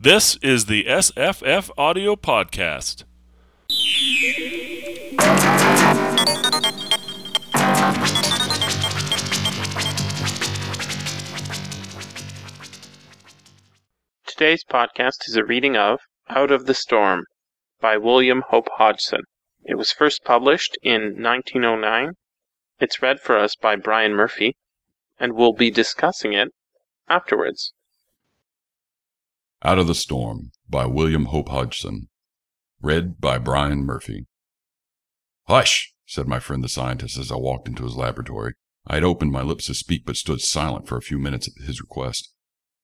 This is the SFF Audio Podcast. Today's podcast is a reading of Out of the Storm by William Hope Hodgson. It was first published in 1909. It's read for us by Brian Murphy, and we'll be discussing it afterwards. Out of the Storm by William Hope Hodgson. Read by Brian Murphy. Hush, said my friend the scientist as I walked into his laboratory. I had opened my lips to speak but stood silent for a few minutes at his request.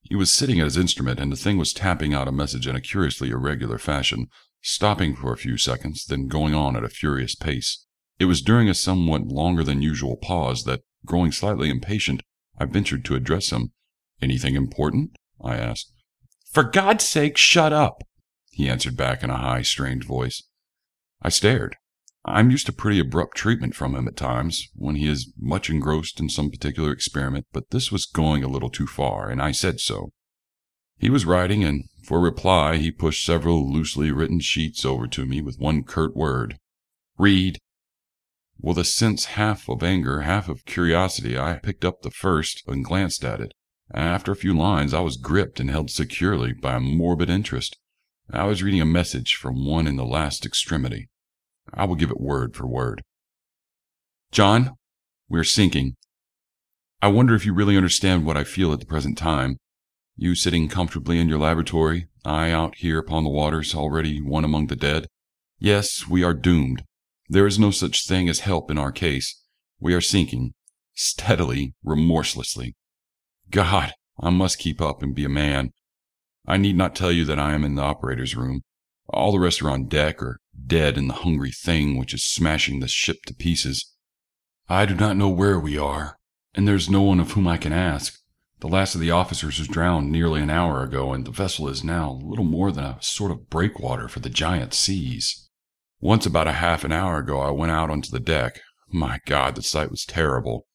He was sitting at his instrument and the thing was tapping out a message in a curiously irregular fashion, stopping for a few seconds, then going on at a furious pace. It was during a somewhat longer than usual pause that, growing slightly impatient, I ventured to address him. Anything important? I asked. For God's sake, shut up, he answered back in a high, strained voice. I stared. I'm used to pretty abrupt treatment from him at times, when he is much engrossed in some particular experiment, but this was going a little too far, and I said so. He was writing, and for reply he pushed several loosely written sheets over to me with one curt word. Read. With a sense half of anger, half of curiosity, I picked up the first and glanced at it. After a few lines, I was gripped and held securely by a morbid interest. I was reading a message from one in the last extremity. I will give it word for word. John, we are sinking. I wonder if you really understand what I feel at the present time. You sitting comfortably in your laboratory, I out here upon the waters, already one among the dead. Yes, we are doomed. There is no such thing as help in our case. We are sinking, steadily, remorselessly. God, I must keep up and be a man. I need not tell you that I am in the operator's room. All the rest are on deck or dead in the hungry thing which is smashing the ship to pieces. I do not know where we are, and there's no one of whom I can ask. The last of the officers was drowned nearly an hour ago, and the vessel is now little more than a sort of breakwater for the giant seas. Once about a half an hour ago I went out onto the deck. My God, the sight was terrible.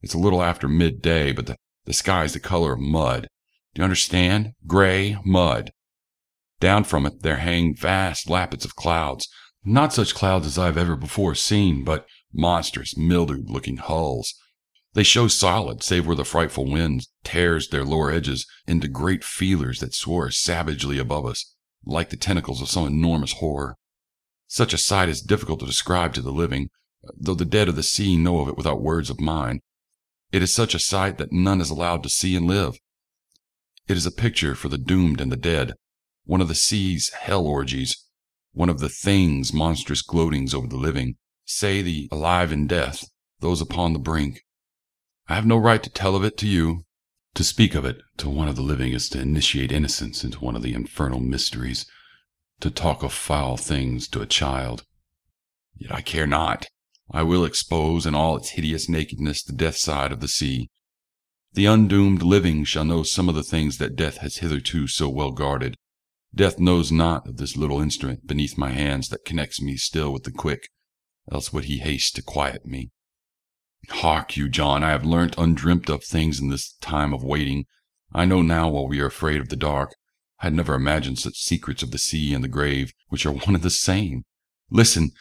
It's a little after midday, but the, the sky's the color of mud. Do you understand? Gray mud. Down from it there hang vast lappets of clouds, not such clouds as I have ever before seen, but monstrous, mildewed looking hulls. They show solid, save where the frightful wind tears their lower edges into great feelers that soar savagely above us, like the tentacles of some enormous horror. Such a sight is difficult to describe to the living, though the dead of the sea know of it without words of mine. It is such a sight that none is allowed to see and live. It is a picture for the doomed and the dead, one of the sea's hell orgies, one of the thing's monstrous gloatings over the living, say the alive in death, those upon the brink. I have no right to tell of it to you. To speak of it to one of the living is to initiate innocence into one of the infernal mysteries, to talk of foul things to a child. Yet I care not. I will expose in all its hideous nakedness the death side of the sea. The undoomed living shall know some of the things that death has hitherto so well guarded, Death knows not of this little instrument beneath my hands that connects me still with the quick, else would he haste to quiet me. Hark you, John, I have learnt undreamt of things in this time of waiting. I know now why we are afraid of the dark. I had never imagined such secrets of the sea and the grave, which are one and the same. Listen.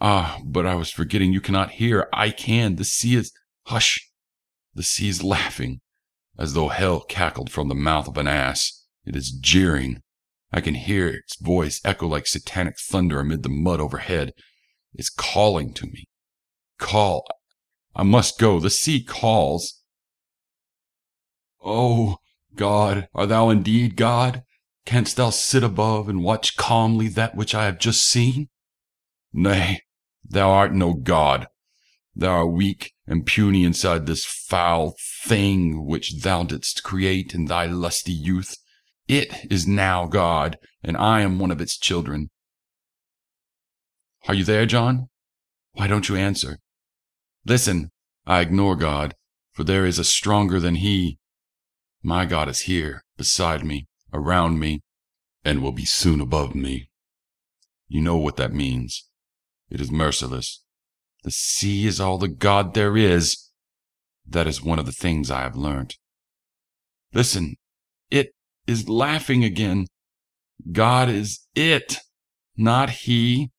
Ah, but I was forgetting you cannot hear. I can. The sea is. Hush! The sea is laughing, as though hell cackled from the mouth of an ass. It is jeering. I can hear its voice echo like satanic thunder amid the mud overhead. It's calling to me. Call. I must go. The sea calls. Oh, God, art thou indeed God? Canst thou sit above and watch calmly that which I have just seen? Nay, thou art no God. Thou art weak and puny inside this foul thing which thou didst create in thy lusty youth. It is now God, and I am one of its children. Are you there, John? Why don't you answer? Listen, I ignore God, for there is a stronger than He. My God is here, beside me, around me, and will be soon above me. You know what that means. It is merciless. The sea is all the God there is. That is one of the things I have learnt. Listen, it is laughing again. God is it, not he.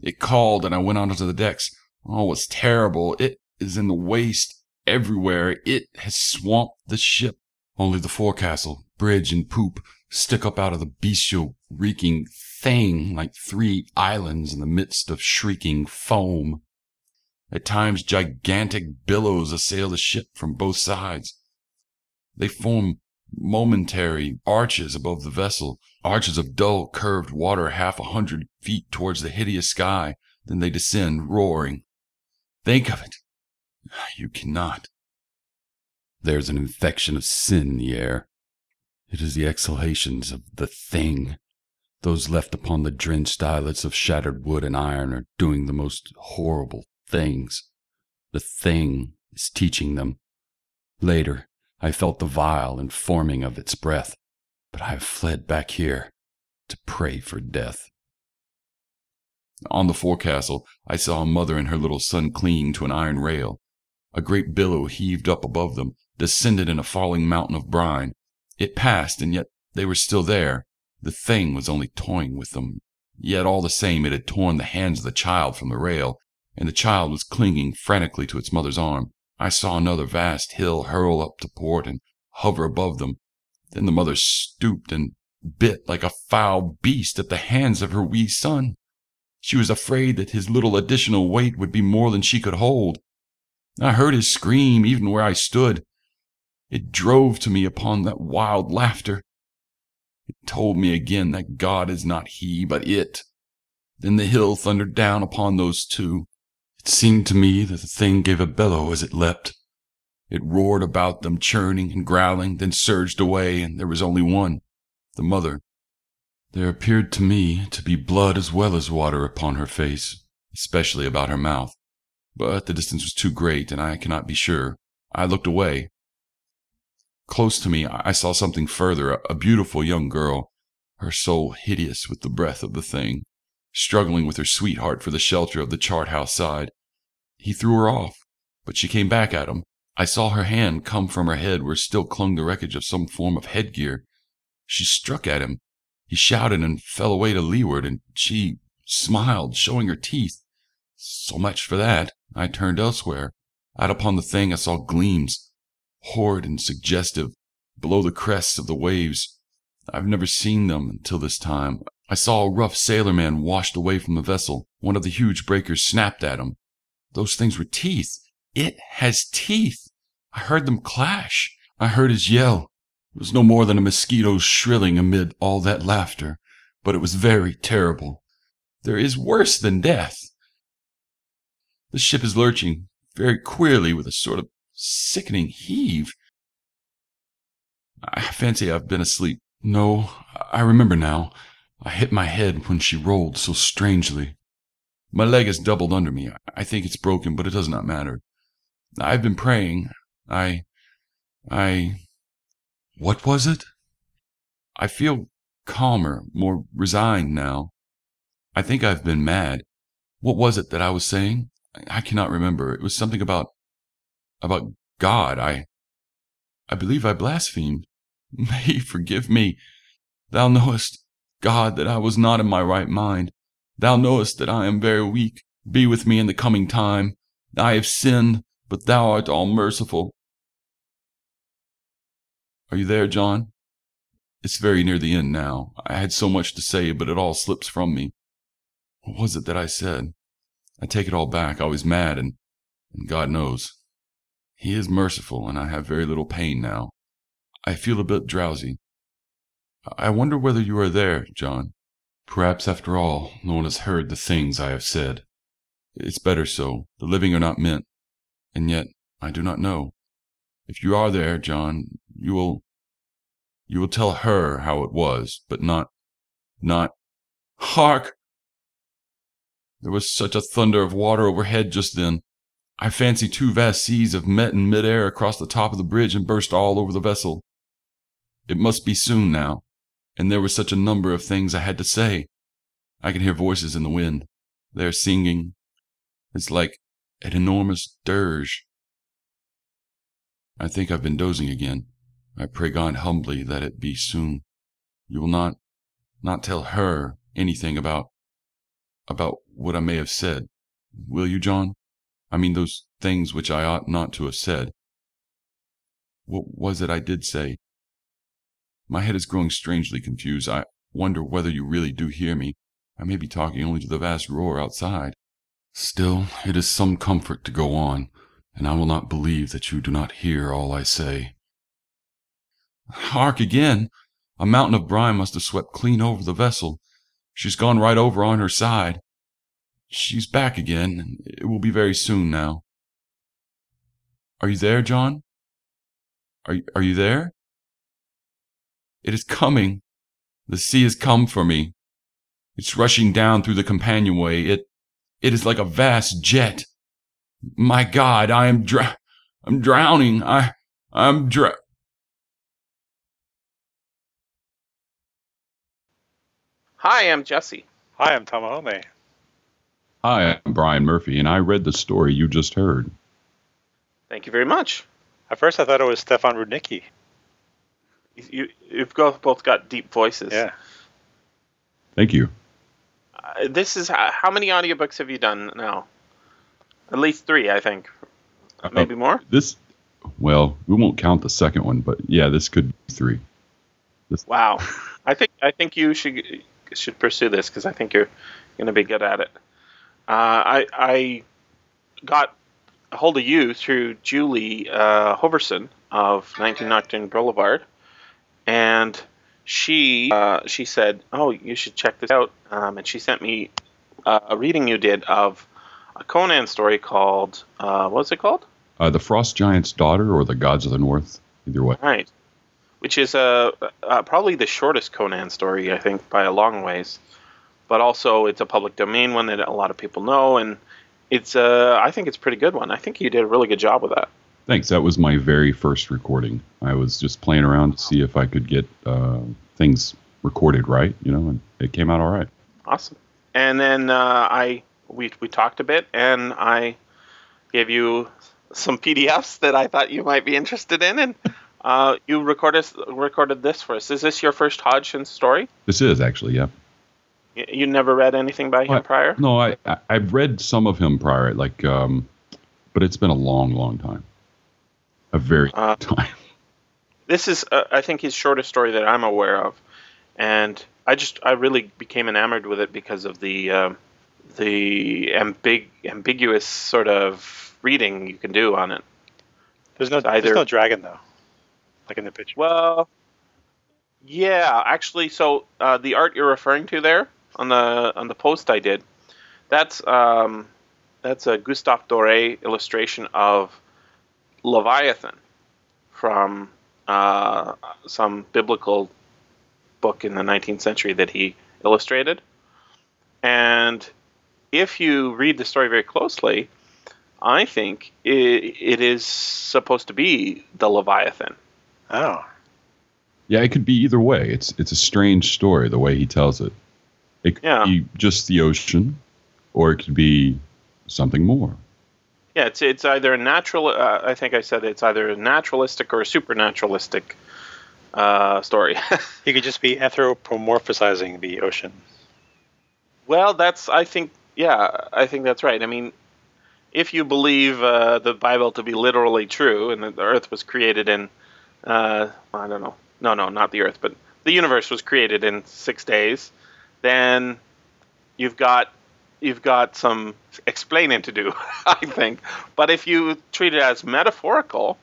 It called and I went onto the decks. Oh, it's terrible. It is in the waste everywhere. It has swamped the ship. Only the forecastle, bridge, and poop stick up out of the bestial, reeking thing like three islands in the midst of shrieking foam. At times, gigantic billows assail the ship from both sides. They form momentary arches above the vessel, arches of dull, curved water half a hundred feet towards the hideous sky. Then they descend, roaring. Think of it. You cannot. There's an infection of sin in the air. It is the exhalations of the thing. Those left upon the drenched islets of shattered wood and iron are doing the most horrible things. The thing is teaching them. Later, I felt the vile informing of its breath, but I have fled back here to pray for death. On the forecastle, I saw a mother and her little son clinging to an iron rail. A great billow heaved up above them, descended in a falling mountain of brine. It passed, and yet they were still there. The thing was only toying with them. Yet all the same, it had torn the hands of the child from the rail, and the child was clinging frantically to its mother's arm. I saw another vast hill hurl up to port and hover above them. Then the mother stooped and bit like a foul beast at the hands of her wee son. She was afraid that his little additional weight would be more than she could hold. I heard his scream even where I stood. It drove to me upon that wild laughter. It told me again that God is not he, but it. Then the hill thundered down upon those two. It seemed to me that the thing gave a bellow as it leapt. It roared about them, churning and growling, then surged away, and there was only one, the mother. There appeared to me to be blood as well as water upon her face, especially about her mouth. But the distance was too great, and I cannot be sure. I looked away. Close to me, I saw something further, a beautiful young girl, her soul hideous with the breath of the thing struggling with her sweetheart for the shelter of the chart house side. He threw her off, but she came back at him. I saw her hand come from her head where still clung the wreckage of some form of headgear. She struck at him. He shouted and fell away to leeward, and she smiled, showing her teeth. So much for that. I turned elsewhere. Out upon the thing I saw gleams, horrid and suggestive, below the crests of the waves. I've never seen them until this time. I saw a rough sailorman washed away from the vessel. One of the huge breakers snapped at him. Those things were teeth. It has teeth. I heard them clash. I heard his yell. It was no more than a mosquito's shrilling amid all that laughter, but it was very terrible. There is worse than death. The ship is lurching very queerly with a sort of sickening heave. I fancy I've been asleep. No, I remember now. I hit my head when she rolled so strangely. My leg is doubled under me. I think it's broken, but it does not matter. I've been praying. I. I. What was it? I feel calmer, more resigned now. I think I've been mad. What was it that I was saying? I cannot remember. It was something about. about God. I. I believe I blasphemed. May he forgive me. Thou knowest. God, that I was not in my right mind. Thou knowest that I am very weak. Be with me in the coming time. I have sinned, but thou art all merciful. Are you there, John? It's very near the end now. I had so much to say, but it all slips from me. What was it that I said? I take it all back. I was mad, and, and God knows. He is merciful, and I have very little pain now. I feel a bit drowsy. I wonder whether you are there, John. Perhaps, after all, no one has heard the things I have said. It's better so. The living are not meant. And yet, I do not know. If you are there, John, you will. You will tell her how it was, but not. not. Hark! There was such a thunder of water overhead just then. I fancy two vast seas have met in mid-air across the top of the bridge and burst all over the vessel. It must be soon now and there was such a number of things I had to say. I can hear voices in the wind. They are singing. It's like an enormous dirge. I think I've been dozing again. I pray God humbly that it be soon. You will not. not tell her anything about about what I may have said. Will you, John? I mean those things which I ought not to have said. What was it I did say? My head is growing strangely confused. I wonder whether you really do hear me. I may be talking only to the vast roar outside. Still, it is some comfort to go on, and I will not believe that you do not hear all I say. Hark again! A mountain of brine must have swept clean over the vessel. She's gone right over on her side. She's back again. It will be very soon now. Are you there, John? Are, are you there? It is coming. The sea has come for me. It's rushing down through the companionway. It, it is like a vast jet. My God, I am dr- I'm drowning. I, I'm dr- Hi, I'm Jesse. Hi, I'm Tamahome. Hi, I'm Brian Murphy, and I read the story you just heard. Thank you very much. At first, I thought it was Stefan Rudnicki. You, you've both both got deep voices. Yeah. Thank you. Uh, this is how, how many audiobooks have you done now? At least three, I think. Maybe more. This, well, we won't count the second one, but yeah, this could be three. Wow. I think I think you should should pursue this because I think you're going to be good at it. Uh, I I got a hold of you through Julie uh, Hoverson of 19 Nocturne Boulevard, and she uh, she said, "Oh, you should check this out," um, and she sent me uh, a reading you did of a Conan story called uh, what was it called? Uh, the Frost Giant's Daughter or the Gods of the North, either way. Right. Which is uh, uh, probably the shortest Conan story, I think, by a long ways. But also, it's a public domain one that a lot of people know, and it's uh, I think it's a pretty good one. I think you did a really good job with that. Thanks. That was my very first recording. I was just playing around to see if I could get uh, things recorded right, you know, and it came out all right. Awesome. And then uh, I we we talked a bit, and I gave you some PDFs that I thought you might be interested in, and uh, you recorded recorded this for us. Is this your first Hodgson story? This is actually, yeah. You, you never read anything by him What? prior? No, I, I I've read some of him prior, like, um, but it's been a long, long time. A very Uh, long time. this is uh, I think his shortest story that I'm aware of, and I just I really became enamored with it because of the um the ambig- ambiguous sort of reading you can do on it. There's no, Either- there's no dragon though, like in the picture. Well, yeah, actually, so uh, the art you're referring to there on the on the post I did, that's um, that's a Gustave Doré illustration of Leviathan from uh, some biblical book in the 19th century that he illustrated. And if you read the story very closely, I think it, it is supposed to be the Leviathan. Oh, Yeah, it could be either way. It's it's a strange story the way he tells it. It could Yeah. be just the ocean, or it could be something more. Yeah, it's it's either a natural. Uh, I think I said it's either a naturalistic or a supernaturalistic uh, story. he could just be anthropomorphizing the ocean. well, that's I think yeah, I think that's right. I mean, if you believe uh, the Bible to be literally true and that the Earth was created in, uh, I don't know, no, no, not the Earth, but the universe was created in six days, then you've got you've got some explaining to do, I think. But if you treat it as metaphorical,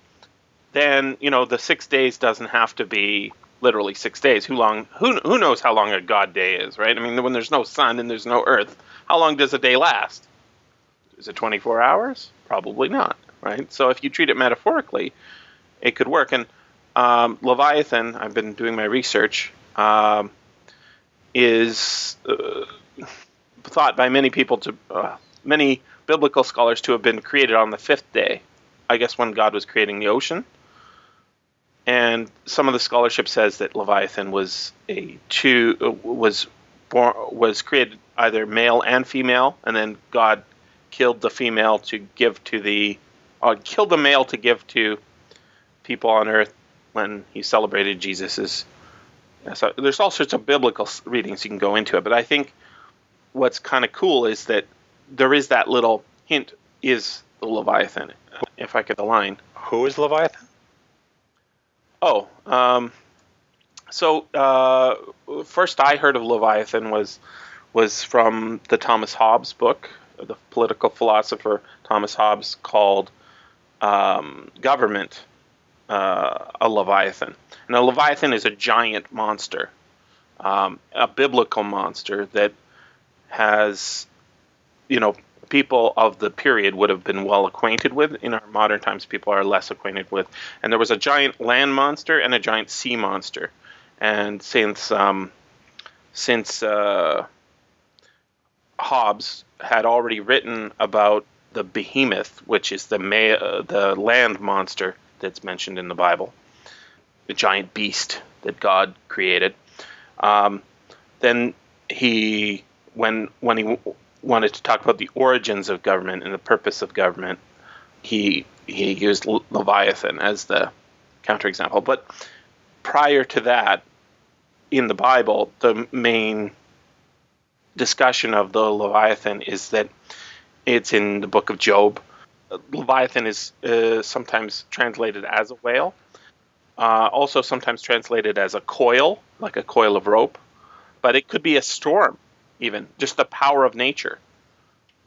then you know the six days doesn't have to be literally six days. Who long? Who who knows how long a god day is, right? I mean, when there's no sun and there's no earth, how long does a day last? Is it 24 hours? Probably not, right? So if you treat it metaphorically, it could work. And um, Leviathan, I've been doing my research, um, is uh, thought by many people to uh, many biblical scholars to have been created on the fifth day. I guess when God was creating the ocean. And some of the scholarship says that Leviathan was a two uh, was born was created either male and female, and then God killed the female to give to the uh, killed the male to give to people on earth when he celebrated Jesus's So there's all sorts of biblical readings you can go into it, but I think what's kind of cool is that there is that little hint is the Leviathan. uh, If I get the line. Who is Leviathan? Oh, um, so uh, first I heard of Leviathan was was from the Thomas Hobbes book, the political philosopher Thomas Hobbes, called um, "Government," uh, a Leviathan. And a Leviathan is a giant monster, um, a biblical monster that has, you know, people of the period would have been well acquainted with. In our modern times, people are less acquainted with. And there was a giant land monster and a giant sea monster. And since um, since uh, Hobbes had already written about the behemoth, which is the ma- uh, the land monster that's mentioned in the Bible, the giant beast that God created. Um, then he, when when he wanted to talk about the origins of government and the purpose of government, he he used Le- Leviathan as the counterexample. But prior to that, in the Bible, the main discussion of the Leviathan is that it's in the book of Job. Leviathan is uh, sometimes translated as a whale, uh, also sometimes translated as a coil, like a coil of rope, but it could be a storm, even just the power of nature,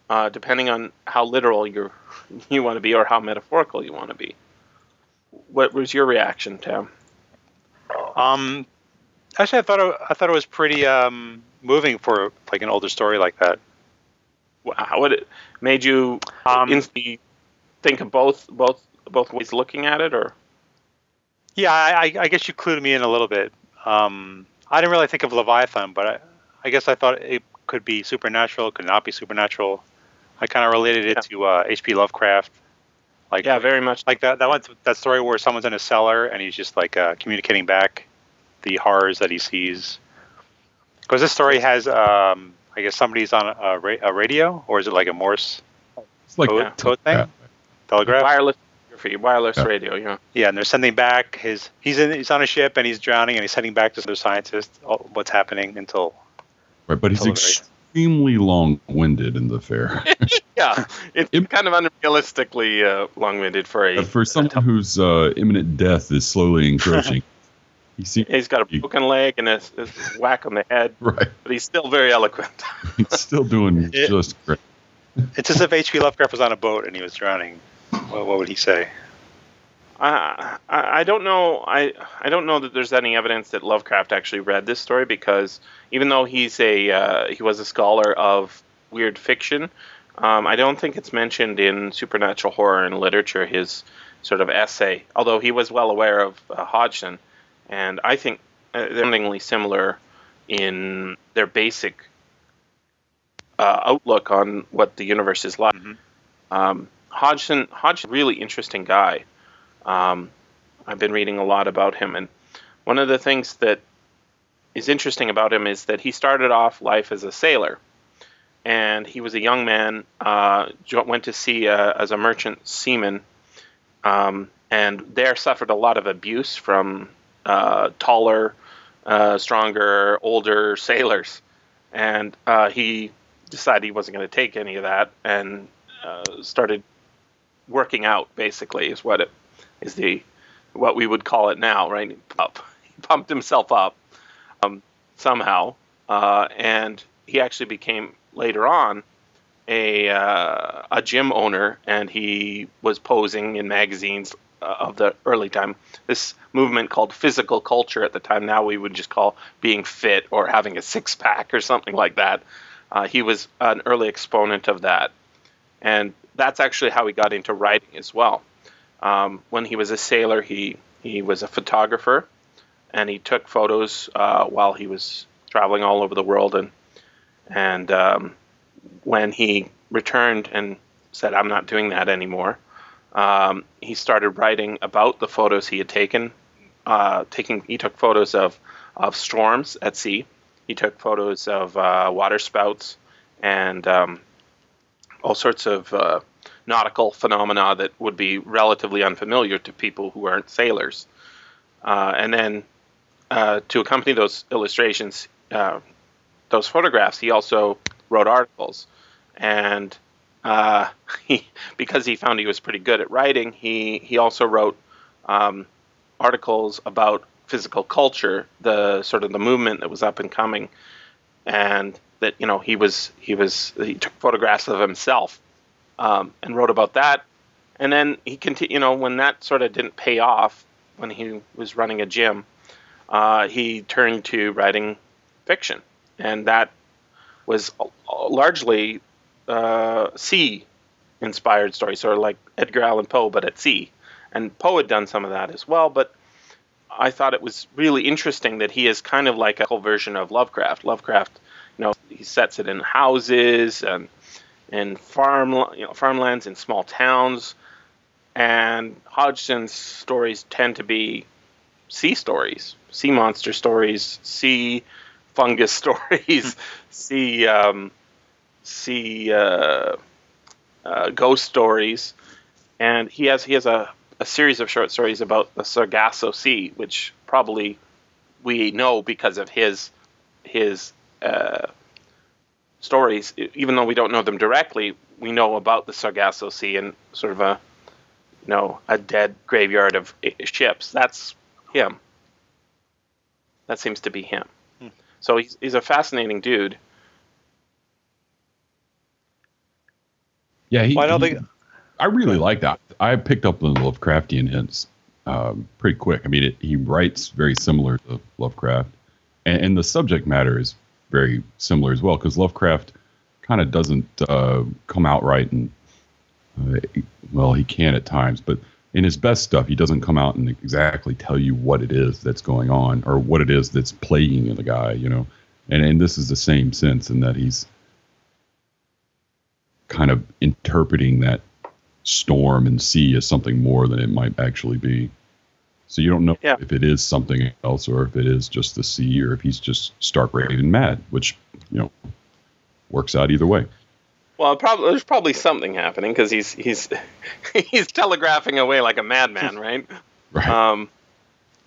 uh, depending on how literal you you want to be or how metaphorical you want to be. What was your reaction, Tim? Um, actually, I thought it, I thought it was pretty um, moving for like an older story like that. How would it made you Um, instantly think of both both both ways looking at it, or Yeah, I, I- I guess you clued me in a little bit. Um, I didn't really think of Leviathan, but I, I guess I thought it could be supernatural, could not be supernatural. I kind of related it Yeah. to uh, H.P. Lovecraft, like yeah, very much. like that that one that story where someone's in a cellar and he's just like uh, communicating back the horrors that he sees. Because this story has, um, I guess somebody's on a, ra- a radio, or is it like a Morse It's like code, Yeah. code thing, Yeah. Telegraph? wireless wireless Yeah. radio. Yeah. Yeah, and they're sending back his. He's in. He's on a ship and he's drowning, and he's sending back to the scientists what's happening until. right, but he's extremely long-winded in the fair. Yeah, it's It- kind of unrealistically uh, long-winded for a. For someone whose uh, imminent death is slowly encroaching, he seems He's got a broken leg and a, a whack on the head, right. but he's still very eloquent. He's still doing It- just great. It's as if H.P. Lovecraft was on a boat and he was drowning. What, what would he say? I, I I don't know. I I don't know that there's any evidence that Lovecraft actually read this story because even though he's a uh, he was a scholar of weird fiction, um, I don't think it's mentioned in supernatural horror and literature. His sort of essay, although he was well aware of uh, Hodgson, and I think uh, they're somethingly similar in their basic uh, outlook on what the universe is like. Mhm. Um, Hodgson, Hodgson, really interesting guy. Um, I've been reading a lot about him, and one of the things that is interesting about him is that he started off life as a sailor, and he was a young man. Uh, went to sea uh, as a merchant seaman, um, and there suffered a lot of abuse from uh, taller, uh, stronger, older sailors, and uh, he decided he wasn't going to take any of that, and uh, started working out. Basically, is what it is the what we would call it now, right? Up. He pumped himself up um, somehow, uh, and he actually became later on a uh, a gym owner, and he was posing in magazines uh, of the early time. This movement called physical culture at the time. Now we would just call being fit or having a six pack or something like that. Uh, he was an early exponent of that, and that's actually how he got into writing as well. Um, when he was a sailor, he he was a photographer, and he took photos uh, while he was traveling all over the world. And and um, when he returned and said, "I'm not doing that anymore," um, he started writing about the photos he had taken. Uh, taking he took photos of of storms at sea. He took photos of uh, water spouts and um, all sorts of uh, nautical phenomena that would be relatively unfamiliar to people who aren't sailors. Uh, and then uh, to accompany those illustrations, uh, those photographs, he also wrote articles, and uh, he because he found he was pretty good at writing, he he also wrote um, articles about physical culture, the sort of the movement that was up and coming, and that you know he was he was he took photographs of himself um, and wrote about that, and then he continued. You know when that sort of didn't pay off when he was running a gym, uh, he turned to writing fiction, and that was largely uh, sea inspired stories, sort of like Edgar Allan Poe, but at sea. And Poe had done some of that as well, but I thought it was really interesting that he is kind of like a version of Lovecraft. Lovecraft, you know, he sets it in houses and in farm, you know, farmlands in small towns, and Hodgson's stories tend to be sea stories, sea monster stories, sea fungus stories, sea um, sea uh, uh, ghost stories, and he has he has a, a series of short stories about the Sargasso Sea, which probably we know because of his his uh, stories. Even though we don't know them directly, we know about the Sargasso Sea and sort of a you know a dead graveyard of ships. That's him. That seems to be him. Hmm. So he's, he's a fascinating dude. Yeah, he, well, I don't he, think I really like that. I picked up the Lovecraftian hints um, pretty quick. I mean, it, he writes very similar to Lovecraft, and, and the subject matter is very similar as well because Lovecraft kind of doesn't uh, come out right and uh, well, he can at times, but in his best stuff, he doesn't come out and exactly tell you what it is that's going on or what it is that's plaguing the guy, you know. And and this is the same sense in that he's kind of interpreting that storm and sea as something more than it might actually be. So you don't know yeah. if it is something else or if it is just the sea or if he's just stark raving mad, which you know works out either way. Well, probably there's probably something happening because he's he's he's telegraphing away like a madman, right? right. Um,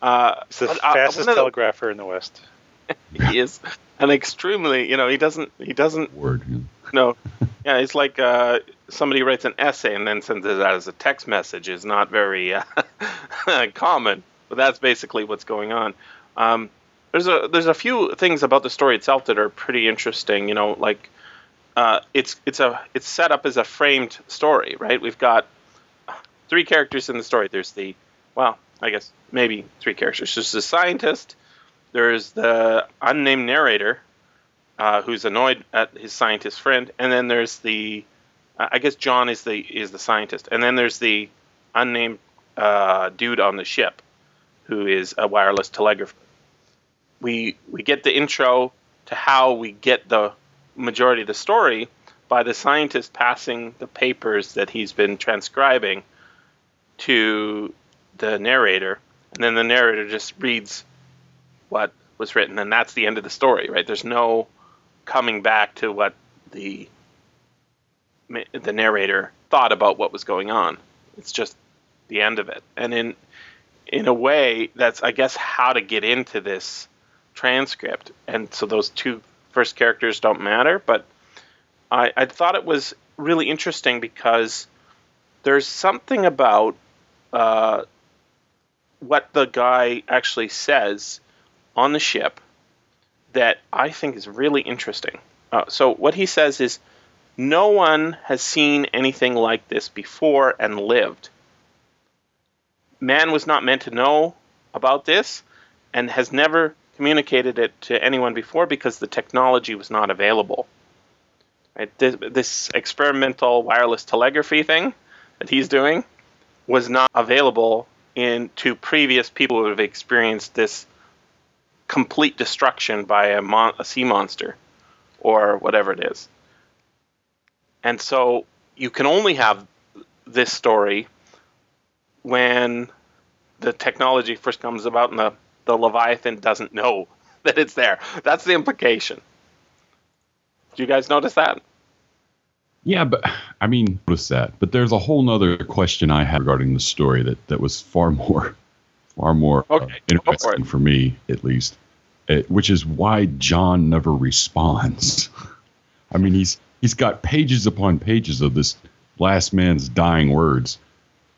uh, it's the uh, fastest uh, telegrapher in the West. he is an extremely, you know, he doesn't he doesn't word. Yeah. No, yeah, it's like uh, somebody writes an essay and then sends it out as a text message is not very uh, common, but that's basically what's going on. Um, there's a there's a few things about the story itself that are pretty interesting. You know, like uh, it's it's a it's set up as a framed story, right? We've got three characters in the story. There's the well, I guess maybe three characters. There's the scientist. There's the unnamed narrator, uh, who's annoyed at his scientist friend, and then there's the, I guess John is the is the scientist, and then there's the unnamed uh, dude on the ship, who is a wireless telegrapher. We we get the intro to how we get the majority of the story by the scientist passing the papers that he's been transcribing to the narrator, and then the narrator just reads what was written, and that's the end of the story, right? There's no coming back to what the the narrator thought about what was going on. It's just the end of it. And in in a way, that's I guess how to get into this transcript. And so those two first characters don't matter, but I, I thought it was really interesting because there's something about uh, what the guy actually says on the ship that I think is really interesting. Uh, so, what he says is no one has seen anything like this before and lived. Man was not meant to know about this and has never communicated it to anyone before because the technology was not available. Right? This, this experimental wireless telegraphy thing that he's doing was not available in to previous people who have experienced this complete destruction by a, mon- a sea monster or whatever it is. And so you can only have this story when the technology first comes about and the, the Leviathan doesn't know that it's there. That's the implication. Do you guys notice that? Yeah, but I mean, notice that. But there's a whole nother question I had regarding the story that, that was far more far more uh, Okay, for interesting it. for me, at least. Uh, which is why John never responds. I mean, he's he's got pages upon pages of this last man's dying words,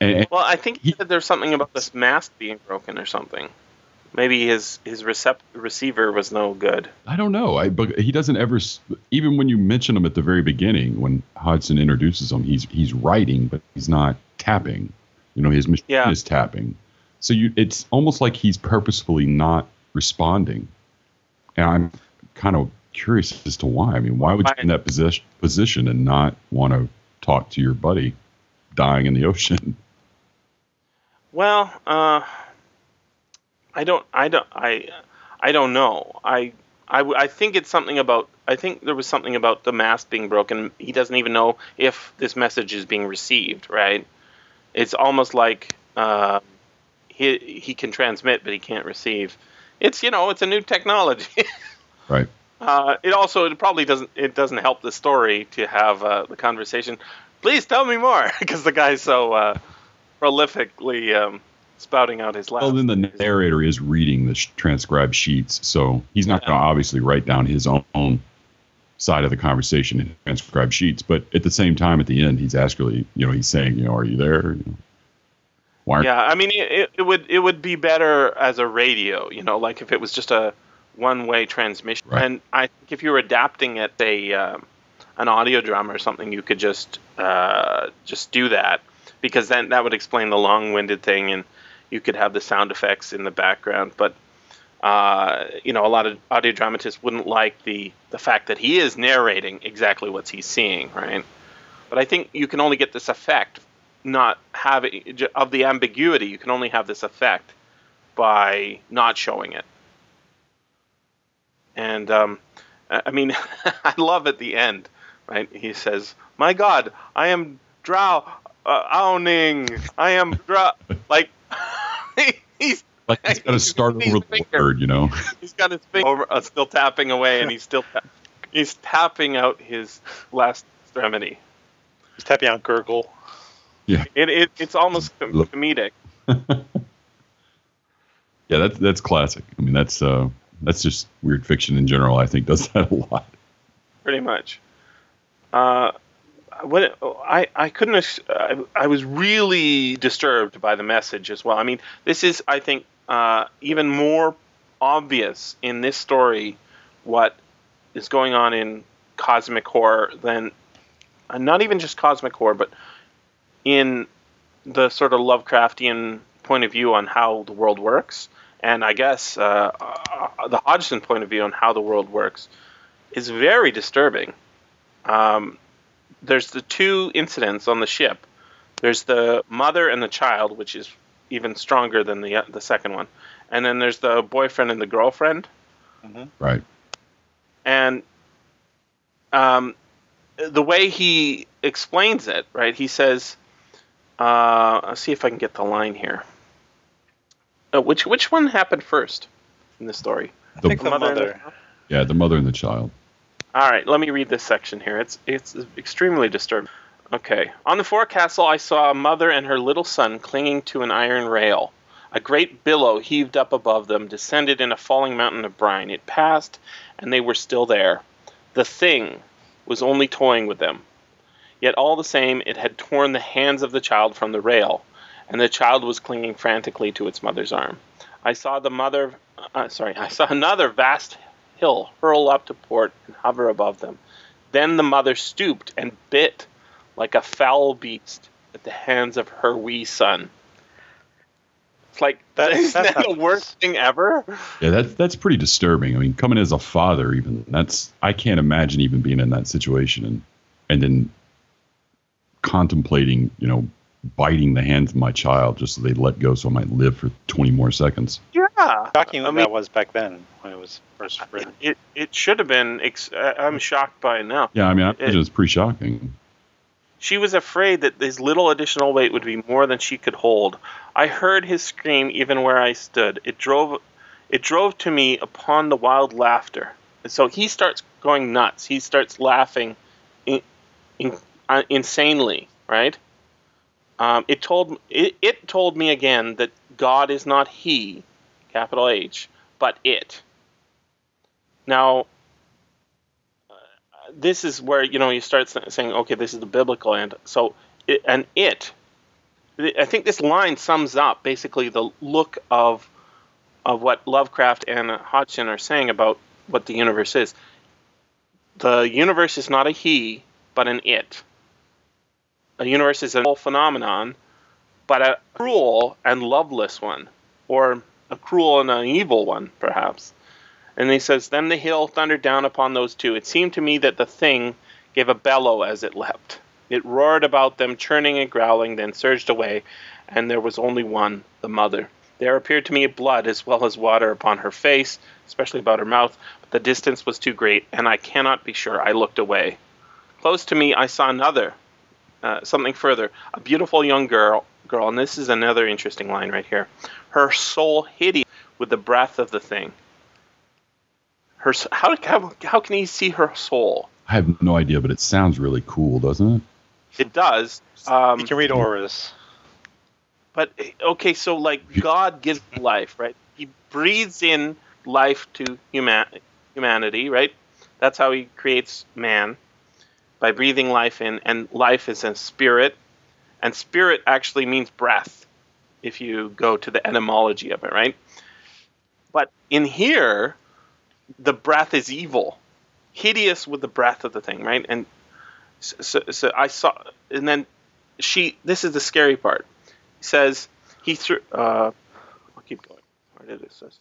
and, Well, I think he said there's something about this mast being broken or something. Maybe his his recept- receiver was no good. I don't know. I but he doesn't ever. Even when you mention him at the very beginning, when Hodgson introduces him, he's he's writing, but he's not tapping. You know, his machine Yeah. is tapping. So you, it's almost like he's purposefully not responding. And I'm kind of curious as to why. I mean, why would you be in that position position and not want to talk to your buddy dying in the ocean? Well, uh, I don't, I don't, I, I don't know. I, I, I think it's something about. I think there was something about the mask being broken. He doesn't even know if this message is being received. Right? It's almost like uh, he he can transmit, but he can't receive. It's you know, it's a new technology. Right. Uh, it also it probably doesn't it doesn't help the story to have uh, the conversation. Please tell me more, because the guy's so uh, prolifically um, spouting out his Well, then the narrator is reading the sh- transcribed sheets, so he's not going to obviously write down his own, own side of the conversation in transcribed sheets. But at the same time, at the end, he's actually, you know, he's saying, you know, are you there? You know, Why? yeah, I mean it, it would it would be better as a radio, you know, like if it was just a one way transmission. Right. And I think if you were adapting it a um, an audio drama or something, you could just uh, just do that because then that would explain the long winded thing, and you could have the sound effects in the background. But uh, you know, a lot of audio dramatists wouldn't like the the fact that he is narrating exactly what he's seeing, right? But I think you can only get this effect, not have it, of the ambiguity. You can only have this effect by not showing it. And um, I I mean, I love at the end, right? He says, "My God, I am drow uh, owning. I am drow." like he's Like he's got to start He's over the finger. word, you know? he's got his finger over, uh, still tapping away, and he's still ta- he's tapping out his last extremity. He's tapping out gurgle. Yeah, it, it it's almost com- comedic. Yeah, that's that's classic. I mean, that's uh, that's just weird fiction in general. I think does that a lot. pretty much. Uh, what I I couldn't I, I was really disturbed by the message as well. I mean, this is I think uh, even more obvious in this story what is going on in cosmic horror than uh, not even just cosmic horror, but in the sort of Lovecraftian point of view on how the world works, and I guess uh, uh, the Hodgson point of view on how the world works is very disturbing. Um, there's the two incidents on the ship. There's the mother and the child, which is even stronger than the the second one, and then there's the boyfriend and the girlfriend. Right. And um, the way he explains it, right? He says, uh, "I'll see if I can get the line here." Uh, which which one happened first in the story? The, think the and mother. yeah, the mother and the child. All right, let me read this section here. It's it's extremely disturbing. Okay. On the forecastle, I saw a mother and her little son clinging to an iron rail. A great billow heaved up above them, descended in a falling mountain of brine. It passed, and they were still there. The thing was only toying with them. Yet all the same, it had torn the hands of the child from the rail, and the child was clinging frantically to its mother's arm. I saw the mother, uh, sorry, I saw another vast hill hurl up to port and hover above them. Then the mother stooped and bit like a foul beast at the hands of her wee son. It's like That- isn't that that the worst thing ever? Yeah, that's that's pretty disturbing. I mean, coming as a father, even that's I can't imagine even being in that situation and and then contemplating, you know, biting the hands of my child just so they let go, so I might live for twenty more seconds. Yeah, Shocking I mean- that was back then when it was first written. it it should have been. Ex- I- I'm shocked by it now. Yeah, I mean, I It- imagine it's pretty shocking. She was afraid that his little additional weight would be more than she could hold. I heard his scream even where I stood. It drove it drove to me upon the wild laughter. And so he starts going nuts. He starts laughing in, in, uh, insanely, right? Um, it told it, it told me again that God is not He, capital H, but it. Now, uh, this is where you know you start saying, okay, this is the biblical end. So, it, and it, I think this line sums up basically the look of of what Lovecraft and Hodgson are saying about what the universe is. The universe is not a he, but an it. A universe is a whole phenomenon, but a cruel and loveless one, or a cruel and an evil one, perhaps. And he says, Then the hill thundered down upon those two. It seemed to me that the thing gave a bellow as it leapt. It roared about them, churning and growling, then surged away, and there was only one, the mother. There appeared to me blood as well as water upon her face, especially about her mouth, but the distance was too great, and I cannot be sure. I looked away. Close to me, I saw another, uh, something further, a beautiful young girl, girl, and this is another interesting line right here. Her soul hideous with the breath of the thing. Her, how, how, how can he see her soul? I have no idea, but it sounds really cool, doesn't it? It does. Um, you can read auras. But okay, so like God gives life, right? He breathes in life to human humanity, right? That's how he creates man by breathing life in, and life is a spirit, and spirit actually means breath if you go to the etymology of it, right? But in here, the breath is evil, hideous with the breath of the thing, right? And so, so I saw, and then she. This is the scary part says he threw. Uh, I'll keep going. Where did it says?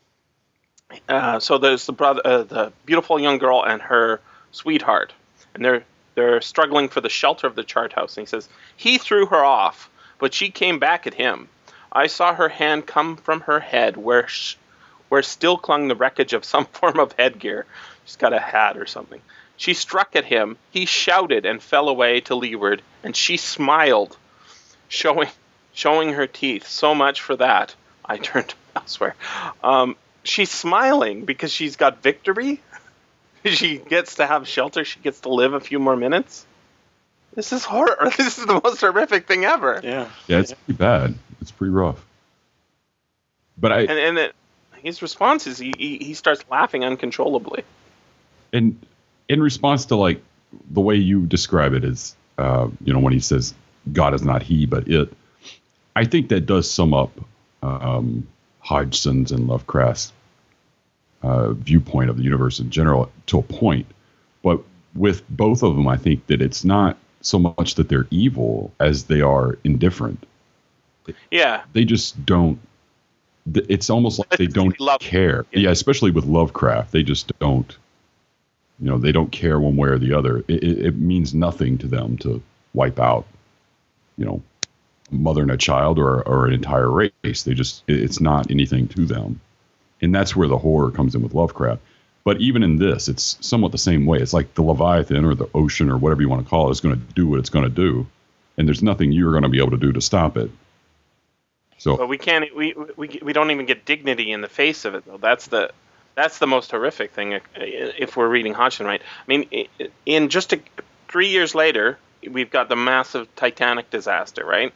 Uh, so there's the brother, uh, the beautiful young girl, and her sweetheart, and they're they're struggling for the shelter of the chart house. And he says he threw her off, but she came back at him. I saw her hand come from her head, where sh- where still clung the wreckage of some form of headgear. She's got a hat or something. She struck at him. He shouted and fell away to leeward, and she smiled, showing showing her teeth. So much for that. I turned elsewhere. Um, she's smiling because she's got victory. she gets to have shelter. She gets to live a few more minutes. This is horror. This is the most horrific thing ever. Yeah. Yeah, it's pretty bad. It's pretty rough. But I and and it, his response is he, he he starts laughing uncontrollably. And in response to like the way you describe it is, uh, you know, when he says God is not he but it, I think that does sum up um, Hodgson's and Lovecraft's uh, viewpoint of the universe in general to a point. But with both of them, I think that it's not so much that they're evil as they are indifferent. Yeah. They just don't. It's almost like they don't Love- care. Yeah, especially with Lovecraft, they just don't. You know, they don't care one way or the other. It, it, it means nothing to them to wipe out. You know, a mother and a child or, or an entire race. They just, it's not anything to them. And that's where the horror comes in with Lovecraft. But even in this, it's somewhat the same way. It's like the Leviathan or the ocean or whatever you want to call it is going to do what it's going to do. And there's nothing you're going to be able to do to stop it. So, But we can't. We, we we don't even get dignity in the face of it though. That's the that's the most horrific thing. uh, If we're reading Hodgson right, I mean, in just a, three years later, we've got the massive Titanic disaster, right?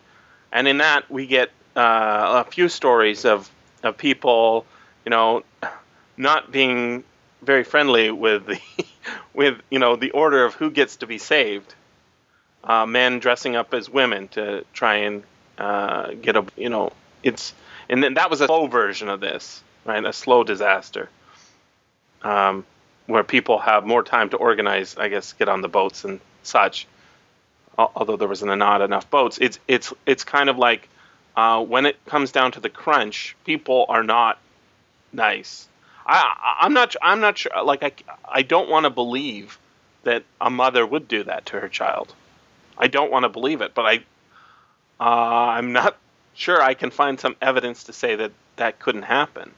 And in that, we get uh, a few stories of of people, you know, not being very friendly with the with you know the order of who gets to be saved. Uh, men dressing up as women to try and uh, get a you know it's and then that was a slow version of this right a slow disaster um, where people have more time to organize I guess get on the boats and such although there was not enough boats it's it's it's kind of like uh, when it comes down to the crunch people are not nice I I'm not I'm not sure like I I don't want to believe that a mother would do that to her child I don't want to believe it but I uh, I'm not sure I can find some evidence to say that that couldn't happen.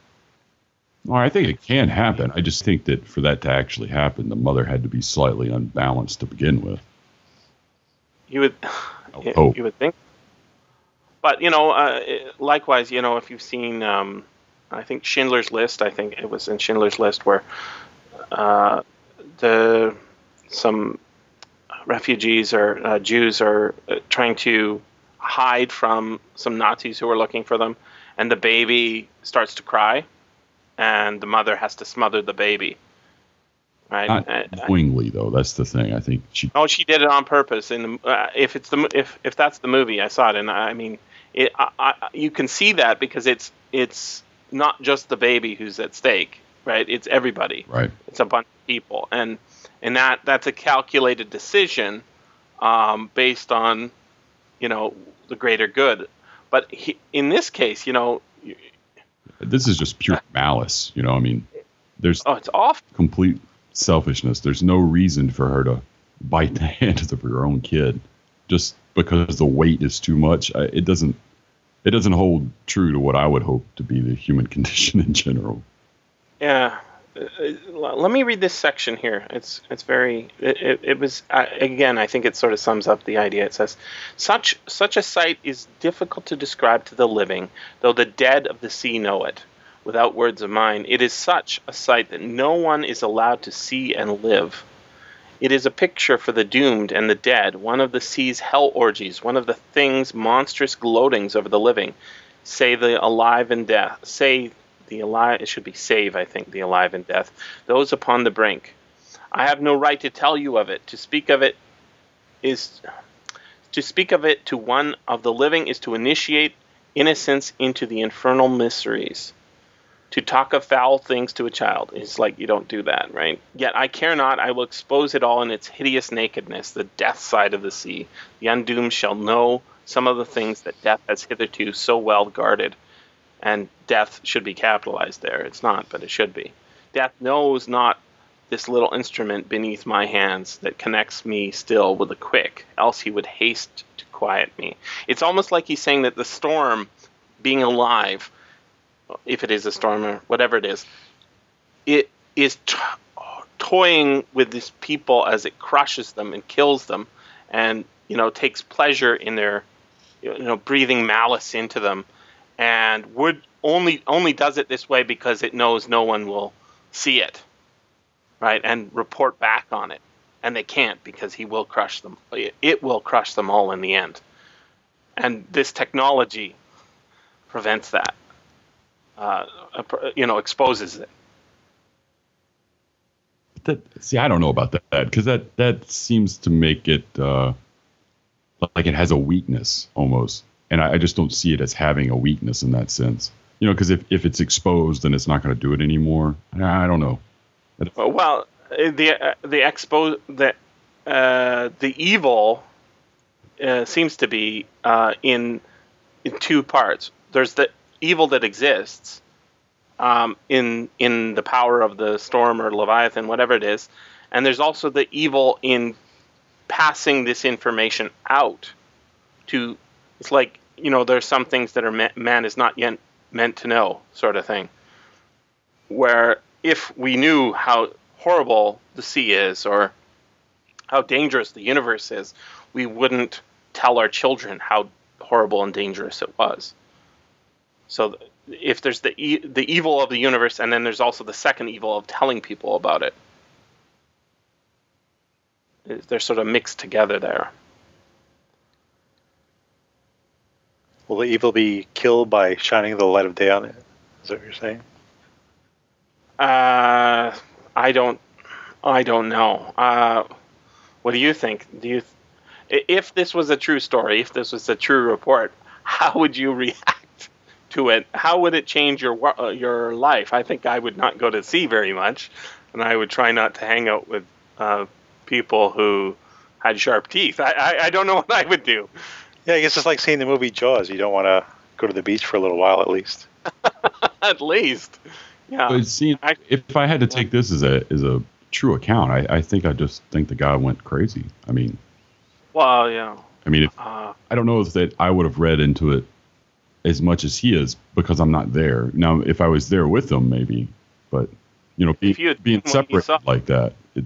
well, I think it can happen. I just think that for that to actually happen, the mother had to be slightly unbalanced to begin with. You would, hope. you would think. But you know, uh, likewise, you know, if you've seen, um, I think Schindler's List. I think it was in Schindler's List where uh, the some refugees or uh, Jews are uh, trying to hide from some Nazis who are looking for them, and the baby starts to cry, and the mother has to smother the baby. Right? Not Uh, knowingly though. That's the thing. I think she. Oh, she did it on purpose. In uh, if it's the if if that's the movie, I saw it, and I mean, it. I, I, you can see that because it's it's not just the baby who's at stake, right? It's everybody. Right. It's a bunch of people, and and that that's a calculated decision, um, based on, you know, the greater good. But he, in this case, you know, This is just pure malice. You know. I mean, there's oh, it's off complete selfishness. There's no reason for her to bite the hand of her own kid just because the weight is too much. It doesn't. It doesn't hold true to what I would hope to be the human condition in general. Yeah. Uh, uh, let me read this section here. It's it's very it, it, it was uh, again I think it sort of sums up the idea. It says such such a sight is difficult to describe to the living, though the dead of the sea know it. Without words of mine, it is such a sight that no one is allowed to see and live. It is a picture for the doomed and the dead, one of the sea's hell orgies, one of the thing's monstrous gloatings over the living. Say the alive and death. Say the alive. It should be save, I think, the alive and death. Those upon the brink. I have no right to tell you of it. To speak of it is to speak of it to one of the living is to initiate innocence into the infernal mysteries. To talk of foul things to a child is like you don't do that, right? Yet I care not, I will expose it all in its hideous nakedness, the death side of the sea. The undoomed shall know some of the things that death has hitherto so well guarded. And death should be capitalized there. It's not, but it should be. Death knows not this little instrument beneath my hands that connects me still with a quick, else he would haste to quiet me. It's almost like he's saying that the storm, being alive, if it is a storm or whatever it is, it is t- toying with these people as it crushes them and kills them, and you know takes pleasure in their, you know, breathing malice into them, and would only only does it this way because it knows no one will see it, right, and report back on it, and they can't because he will crush them. It, it will crush them all in the end, and this technology prevents that uh, you know, exposes it. That see, I don't know about that because that that seems to make it uh, like it has a weakness almost, and I, I just don't see it as having a weakness in that sense. You know, because if, if it's exposed, then it's not going to do it anymore. I, I don't know. Well, the uh, the expo the uh, the evil uh, seems to be uh, in in two parts. There's the evil that exists um, in in the power of the storm or leviathan, whatever it is, and there's also the evil in passing this information out to. It's like you know, there's some things that are man, man is not yet meant to know, sort of thing. Where if we knew how horrible the sea is or how dangerous the universe is, we wouldn't tell our children how horrible and dangerous it was. So if there's the e- the evil of the universe, and then there's also the second evil of telling people about it, they're sort of mixed together there. Will the evil be killed by shining the light of day on it? Is that what you're saying? Uh, I don't, I don't know. Uh, what do you think? Do you, if this was a true story, if this was a true report, how would you react to it? How would it change your uh, your life? I think I would not go to sea very much, and I would try not to hang out with uh, people who had sharp teeth. I, I, I don't know what I would do. Yeah, I guess it's like seeing the movie Jaws. You don't want to go to the beach for a little while, at least. at least, yeah. But see, I- if I had to take this as a as a true account, I, I think I just think the guy went crazy. I mean, Well, yeah. I mean, if, Uh, I don't know if that I would have read into it as much as he is because I'm not there. Now, if I was there with him, maybe, but you know, be, you being seen what he separate like that, it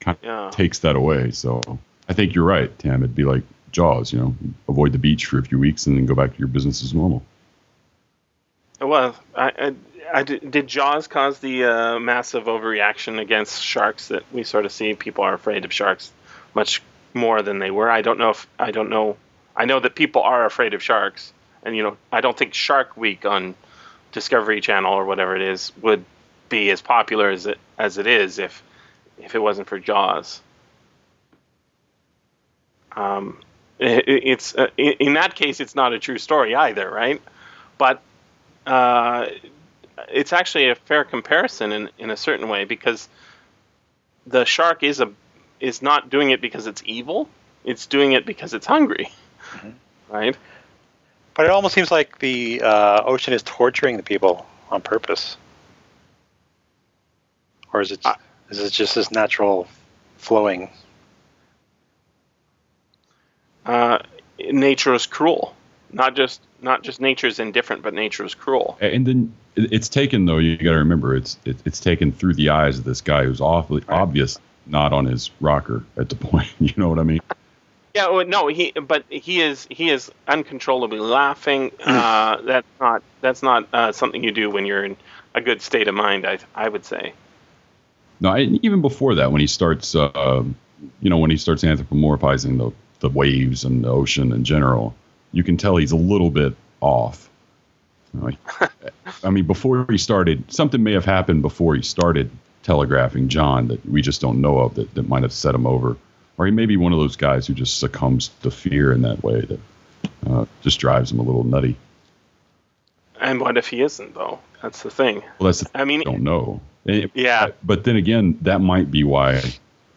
kind of yeah. takes that away. So I think you're right, Tam. It'd be like Jaws, you know, avoid the beach for a few weeks and then go back to your business as normal. Well, I, I, I did, did Jaws cause the uh, massive overreaction against sharks that we sort of see? People are afraid of sharks much more than they were. I don't know if I don't know I know that people are afraid of sharks, and you know, I don't think Shark Week on Discovery Channel or whatever it is would be as popular as it as it is if if it wasn't for Jaws. Um, it, it's uh, in, in that case, it's not a true story either, right? But uh, it's actually a fair comparison in, in a certain way because the shark is a is not doing it because it's evil; it's doing it because it's hungry, right? But it almost seems like the uh, ocean is torturing the people on purpose, or is it I- is it just this natural flowing? Uh, nature is cruel. Not just not just nature is indifferent, but nature is cruel. And then it's taken though. You got to remember, it's it, it's taken through the eyes of this guy who's awfully obvious not on his rocker at the point. You know what I mean? Yeah, well, no, he but he is he is uncontrollably laughing. Uh, that's not that's not uh, something you do when you're in a good state of mind. I I would say. No, and even before that, when he starts, uh, you know, when he starts anthropomorphizing the the waves and the ocean in general, you can tell he's a little bit off. Like, I mean, before he started, something may have happened before he started telegraphing John that we just don't know of that, that might have set him over. Or he may be one of those guys who just succumbs to fear in that way that uh, just drives him a little nutty. And what if he isn't though? That's the thing. Well, that's the I mean, I don't know. And- Yeah. But then again, that might be why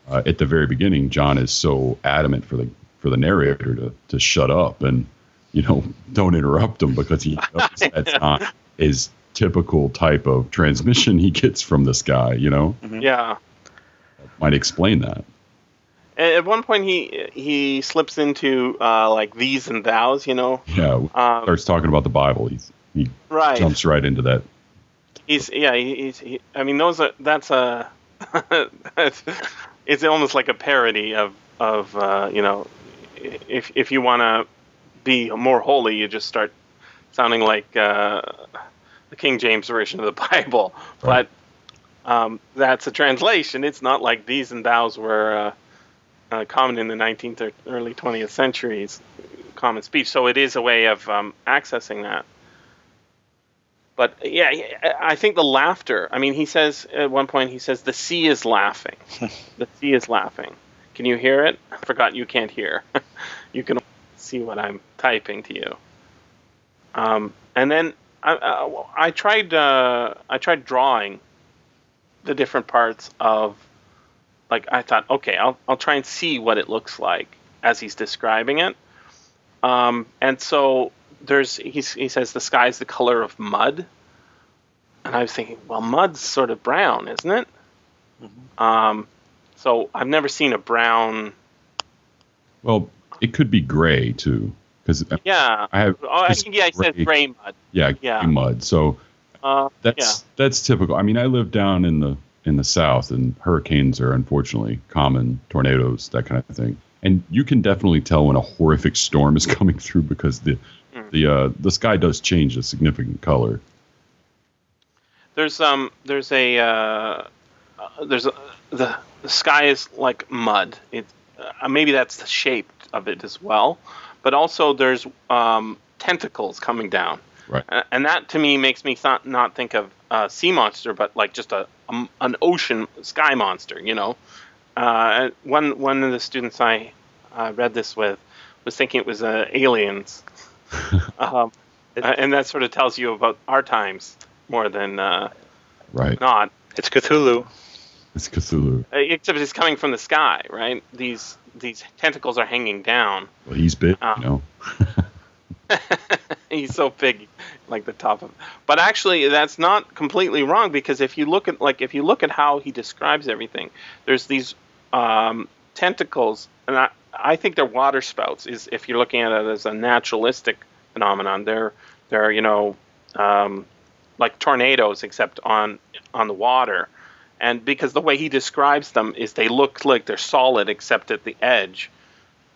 uh, at the very beginning, John is so adamant for the for the narrator to, to shut up and you know don't interrupt him because he knows that's not his typical type of transmission he gets from this guy. You know, yeah. might explain that. At one point, he he slips into uh, like thees and thous. You know, Yeah, um, starts talking about the Bible. He's, he right? jumps right into that. He's yeah. He's. He, I mean, those are that's a. it's, it's almost like a parody of of uh, you know, if if you want to be more holy, you just start sounding like uh, the King James version of the Bible. Right. But um, that's a translation. It's not like thees and thous were uh, common in the 19th or early 20th centuries, common speech. So it is a way of um, accessing that. But yeah, I- I think the laughter. I mean, he says at one point, he says, "The sea is laughing. the sea is laughing. Can you hear it? I forgot you can't hear. you can see what I'm typing to you." Um, and then I, I, I tried. Uh, I tried drawing the different parts of. Like I thought, okay, I'll I'll try and see what it looks like as he's describing it. Um, and so there's he's, he says the sky's the color of mud, and I was thinking, well, mud's sort of brown, isn't it? Mm-hmm. Um, so I've never seen a brown. Well, it could be gray too, because Yeah. I have Oh, I just think, yeah, he says gray- gray mud. yeah, Yeah. mud. So Uh, That's that's typical. I mean, I live down in the in the south, and hurricanes are unfortunately common, tornadoes, that kind of thing. And you can definitely tell when a horrific storm is coming through because the Mm. the uh, the sky does change a significant color. There's um there's a uh, uh, there's a, the the sky is like mud. It uh, maybe that's the shape of it as well, but also there's um, tentacles coming down, Right. And that to me makes me th- not think of a sea monster, but like just a, a an ocean sky monster. You know, uh, one one of the students I uh, read this with was thinking it was uh, aliens, um, and that sort of tells you about our times more than uh, Right. not. It's Cthulhu. It's Cthulhu. Uh, Except it's coming from the sky, right? These these tentacles are hanging down. Well, he's big, Ah. you know. He's so big, like the top of. But actually, that's not completely wrong because if you look at like if you look at how he describes everything, there's these um, tentacles, and I I think they're water spouts. Is if you're looking at it as a naturalistic phenomenon, they're they're you know um, like tornadoes except on on the water. And because the way he describes them is they look like they're solid except at the edge,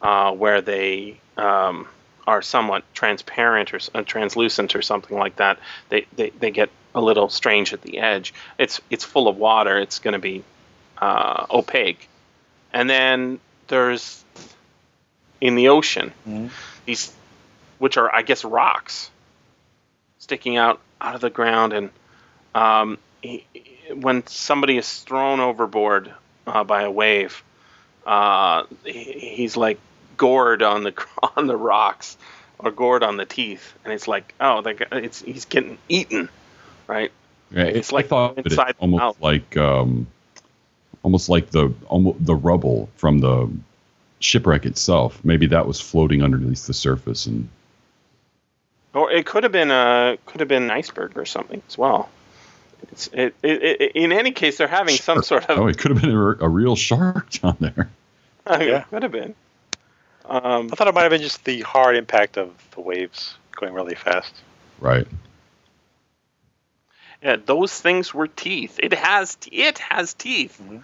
uh, where they um, are somewhat transparent or uh, translucent or something like that. They, they they get a little strange at the edge. It's it's full of water. It's going to be uh, opaque. And then there's in the ocean, these, which are I guess rocks, sticking out out of the ground, and um, he, when somebody is thrown overboard uh, by a wave, uh, he, he's like gored on the on the rocks or gored on the teeth, and it's like, oh, the guy, it's he's getting eaten, right? Yeah, It's I like thought of it inside the almost mouth. like um, almost like the almost the rubble from the shipwreck itself. Maybe that was floating underneath the surface, and Or it could have been a could have been an iceberg or something as well. It's, it, it, it, in any case, they're having some sort of oh, it could have been a, a real shark down there. Yeah. it could have been. Um, I thought it might have been just the hard impact of the waves going really fast. Right. yeah, those things were teeth. It has it has teeth. Mhm.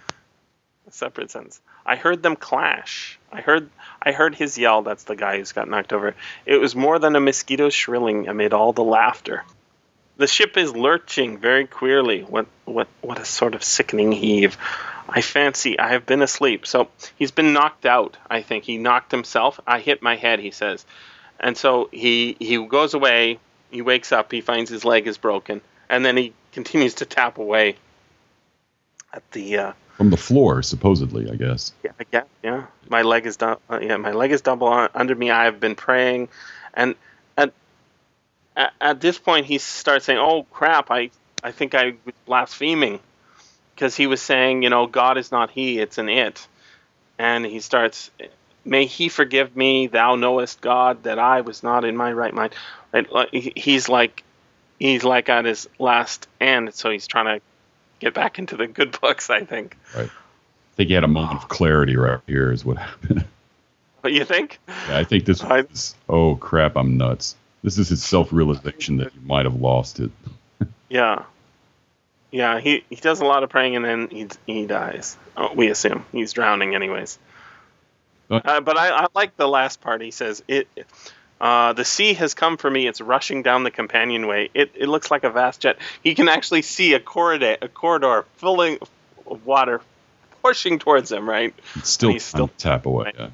Separate sentence. I heard them clash. I heard I heard his yell. That's the guy who's got knocked over. It was more than a mosquito shrilling amid all the laughter. The ship is lurching very queerly. What what what a sort of sickening heave. I fancy I have been asleep. So he's been knocked out. I think he knocked himself. I hit my head. He says, and so he he goes away. He wakes up. He finds his leg is broken, and then he continues to tap away at the uh, From the floor, supposedly, I guess. yeah, I guess, yeah. My leg is dou- uh, yeah, my leg is double on, under me. I have been praying, and at, at at this point he starts saying, "Oh crap! I I think I was blaspheming," because he was saying, you know, God is not He; it's an it, and he starts, "May He forgive me. Thou knowest, God, that I was not in my right mind." He- He's like, he's like at his last end, so he's trying to get back into the good books. I think. Right. I think he had a moment of clarity right here, is what happened. What you think? Yeah, I think this was, oh crap, I'm nuts. This is his self realization that he might have lost it. Yeah. Yeah, he, he does a lot of praying and then he he dies. Oh, we assume he's drowning, anyways. Uh, Uh, but I, I like the last part. He says it. Uh, the sea has come for me. It's rushing down the companionway. It, it looks like a vast jet. He can actually see a corridor, a corridor filling of water, pushing towards him. Right. Still, He's still- tap away. Right. yeah.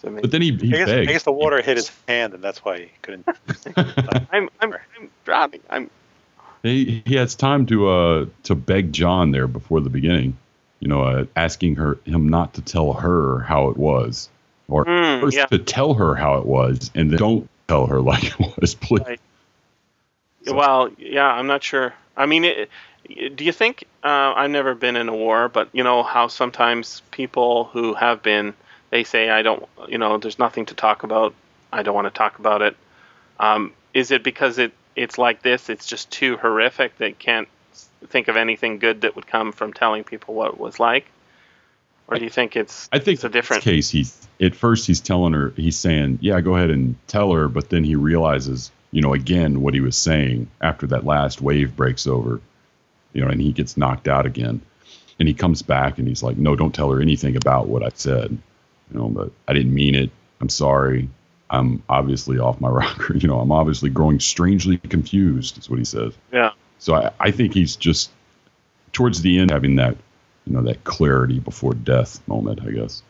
But then he, he I guess, I guess the water hit his hand, and that's why he couldn't. I'm, I'm I'm drowning. I'm he, he has time to uh to beg John there before the beginning, you know, uh, asking her him not to tell her how it was, or Mm, first yeah. to tell her how it was, and then don't tell her like it was, please. Right. So- Well, yeah, I'm not sure. I mean, it, do you think uh, I've never been in a war, but you know how sometimes people who have been, they say, "I don't," you know, there's nothing to talk about. I don't want to talk about it. Um, is it because it it's like this? It's just too horrific. They can't think of anything good that would come from telling people what it was like. Or do you think it's I think it's a different? case he's at first he's telling her he's saying yeah go ahead and tell her but then he realizes you know again what he was saying after that last wave breaks over you know and he gets knocked out again and he comes back and he's like no don't tell her anything about what I said you know but I didn't mean it I'm sorry I'm obviously off my rocker you know I'm obviously growing strangely confused is what he says Yeah. so I, I think he's just towards the end having that you know that clarity before death moment I guess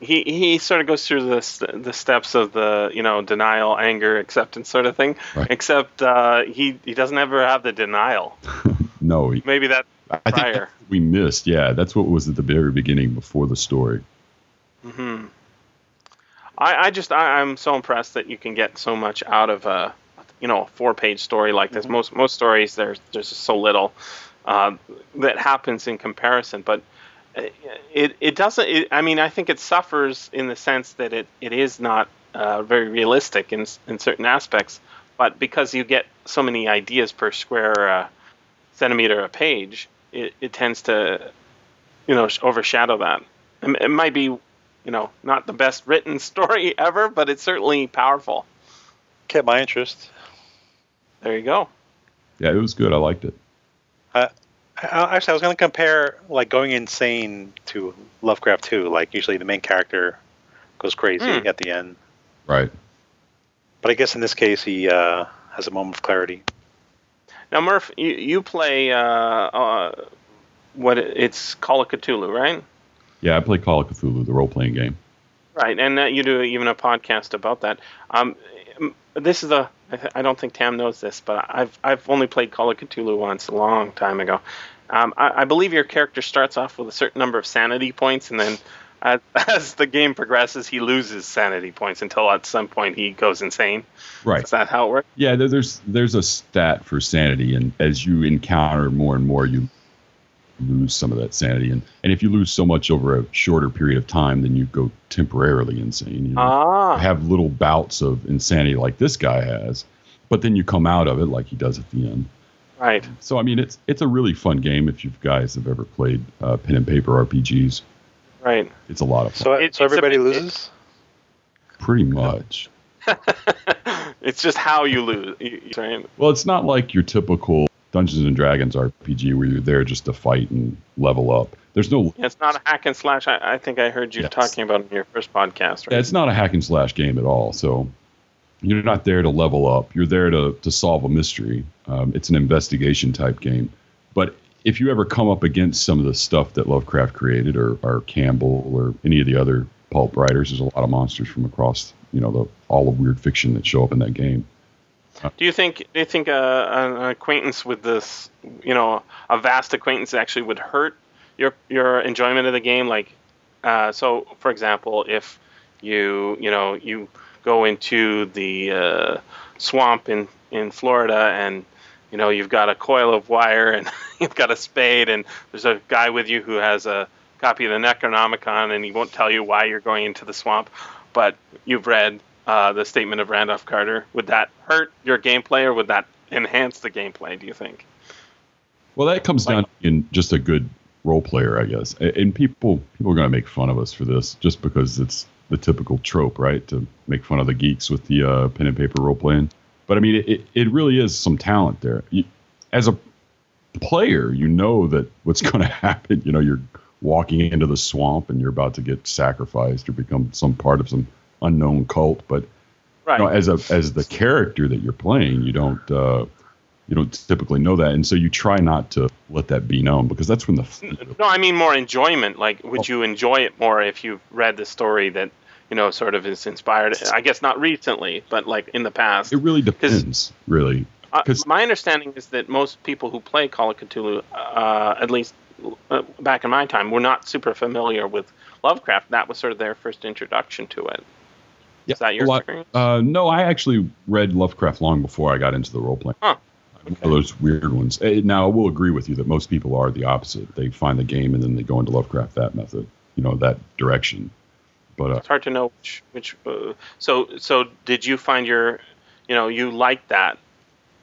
he he sort of goes through the the steps of the you know denial, anger, acceptance sort of thing. Right. Except uh, he he doesn't ever have the denial. No, he, Maybe that I think prior. that's what we missed. Yeah, that's what was at the very beginning before the story. hmm I I just I, I'm so impressed that you can get so much out of a you know a four page story like this. Most most stories there's there's just so little uh, that happens in comparison, but. It it doesn't. It, I mean, I think it suffers in the sense that it, it is not uh, very realistic in in certain aspects. But because you get so many ideas per square uh, centimeter a page, it, it tends to, you know, overshadow that. It might be, you know, not the best written story ever, but it's certainly powerful. Kept my interest. There you go. Yeah, it was good. I liked it. I, actually, I was going to compare like going insane to Lovecraft too. Like usually the main character goes crazy Hmm. at the end, Right. but I guess in this case he uh, has a moment of clarity. Now, Murph, you, you play uh, uh, what it's Call of Cthulhu, right? Yeah, I play Call of Cthulhu, the role playing game. Right, and uh, you do even a podcast about that. Um, this is a. I I don't think Tam knows this, but I've I've only played Call of Cthulhu once a long time ago. Um, I, I believe your character starts off with a certain number of sanity points, and then as, as the game progresses, he loses sanity points until at some point he goes insane. Right. Is that how it works? Yeah, there- there's there's a stat for sanity, and as you encounter more and more, you lose some of that sanity, and and if you lose so much over a shorter period of time, then you go temporarily insane. You know? Ah, have little bouts of insanity like this guy has, but then you come out of it like he does at the end. right. So I mean, it's it's a really fun game if you guys have ever played uh, pen and paper RPGs. Right. It's a lot of fun, So, It- so it's a- everybody loses. pretty much. it's just how you lose. You, you- right? Well, it's not like your typical Dungeons and Dragons RPG where you're there just to fight and level up. There's no It's not a hack and slash. I, I think I heard you Yes. talking about in your first podcast. Right? it's not a hack and slash game at all. So you're not there to level up. You're there to to solve a mystery. Um, it's an investigation type game. But if you ever come up against some of the stuff that Lovecraft created, or, or Campbell, or any of the other pulp writers, there's a lot of monsters from across you know the all the weird fiction that show up in that game. Do you think do you think uh, an acquaintance with this, you know, a vast acquaintance actually would hurt your your enjoyment of the game? Like, uh, so for example, if you you know you go into the uh, swamp in in Florida and you know you've got a coil of wire and you've got a spade and there's a guy with you who has a copy of the Necronomicon and he won't tell you why you're going into the swamp, but you've read uh, the statement of Randolph Carter. Would that hurt your gameplay or would that enhance the gameplay? Do you think? Well, that comes down to being just a good role player, I guess. And people people are going to make fun of us for this just because it's the typical trope, right? To make fun of the geeks with the uh, pen and paper role playing. But I mean, it, it, it really is some talent there. You, as a player, you know that what's going to happen. You know, you're walking into the swamp and you're about to get sacrificed or become some part of some unknown cult. But Right. you know, as a as the character that you're playing, you don't uh, you don't typically know that, and so you try not to let that be known because that's when the no, I mean more enjoyment. Like, would you enjoy it more if you read the story that you know sort of is inspired? I guess not recently, but like in the past. it really depends. Really, Uh, my understanding is that most people who play Call of Cthulhu, uh, at least uh, back in my time, were not super familiar with Lovecraft. That was sort of their first introduction to it. Yeah, Is that your lot- experience? Uh, no, I actually read Lovecraft long before I got into the role playing. Huh. One of those weird ones. Eh, Now, I will agree with you that most people are the opposite. They find the game and then they go into Lovecraft that method, you know, that direction. But uh, It's hard to know which. which uh, so, so did you find your, you know, you liked that?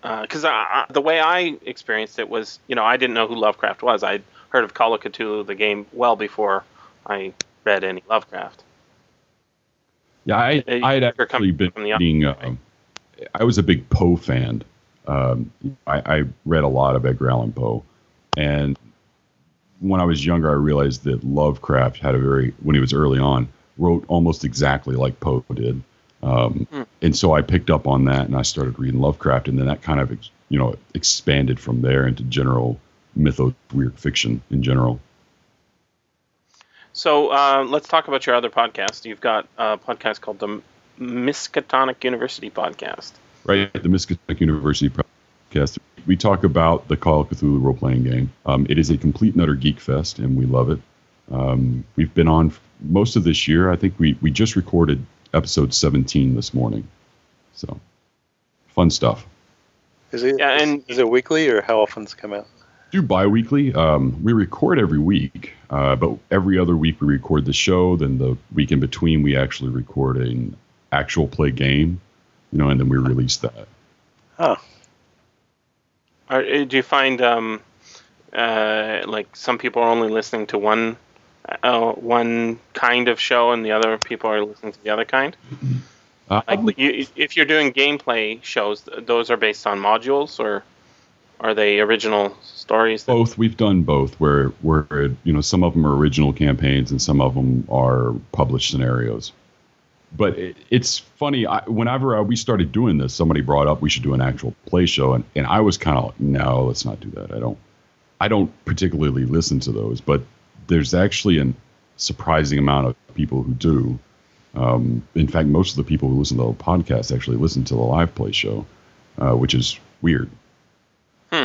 Because I, the way I experienced it was, you know, I didn't know who Lovecraft was. I'd heard of Call of Cthulhu, the game, well before I read any Lovecraft. Yeah, I I had actually been reading. Um, I was a big Poe fan. Um, I, I read a lot of Edgar Allan Poe, and when I was younger, I realized that Lovecraft had a very when he was early on wrote almost exactly like Poe did, um, Hmm. and so I picked up on that and I started reading Lovecraft, and then that kind of ex- you know expanded from there into general mythos, weird fiction in general. So uh, let's talk about your other podcast. You've got a podcast called the Miskatonic University Podcast. right the Miskatonic University podcast. We talk about the Call of Cthulhu role playing game. Um, it is a complete and utter geek fest, and we love it. Um, we've been on most of this year. I think we, we just recorded episode 17 this morning. So, fun stuff. Is it? Yeah, is- and- is it weekly or how often does it come out? Do bi weekly. Um, we record every week, uh, but every other week we record the show. Then the week in between, we actually record an actual play game, you know, and then we release that. Oh, Are, uh, do you find um, uh, like some people are only listening to one uh, one kind of show and the other people are listening to the other kind? Uh, Like you, if you're doing gameplay shows, those are based on modules or are they original stories? that- both. We've done both where where you know some of them are original campaigns and some of them are published scenarios. But it, it's funny I, whenever uh, we started doing this somebody brought up we should do an actual play show and, and i was kind of like no let's not do that. I don't i don't particularly listen to those. But there's actually a surprising amount of people who do. Um, in fact, most of the people who listen to the podcast actually listen to the live play show, uh, which is weird.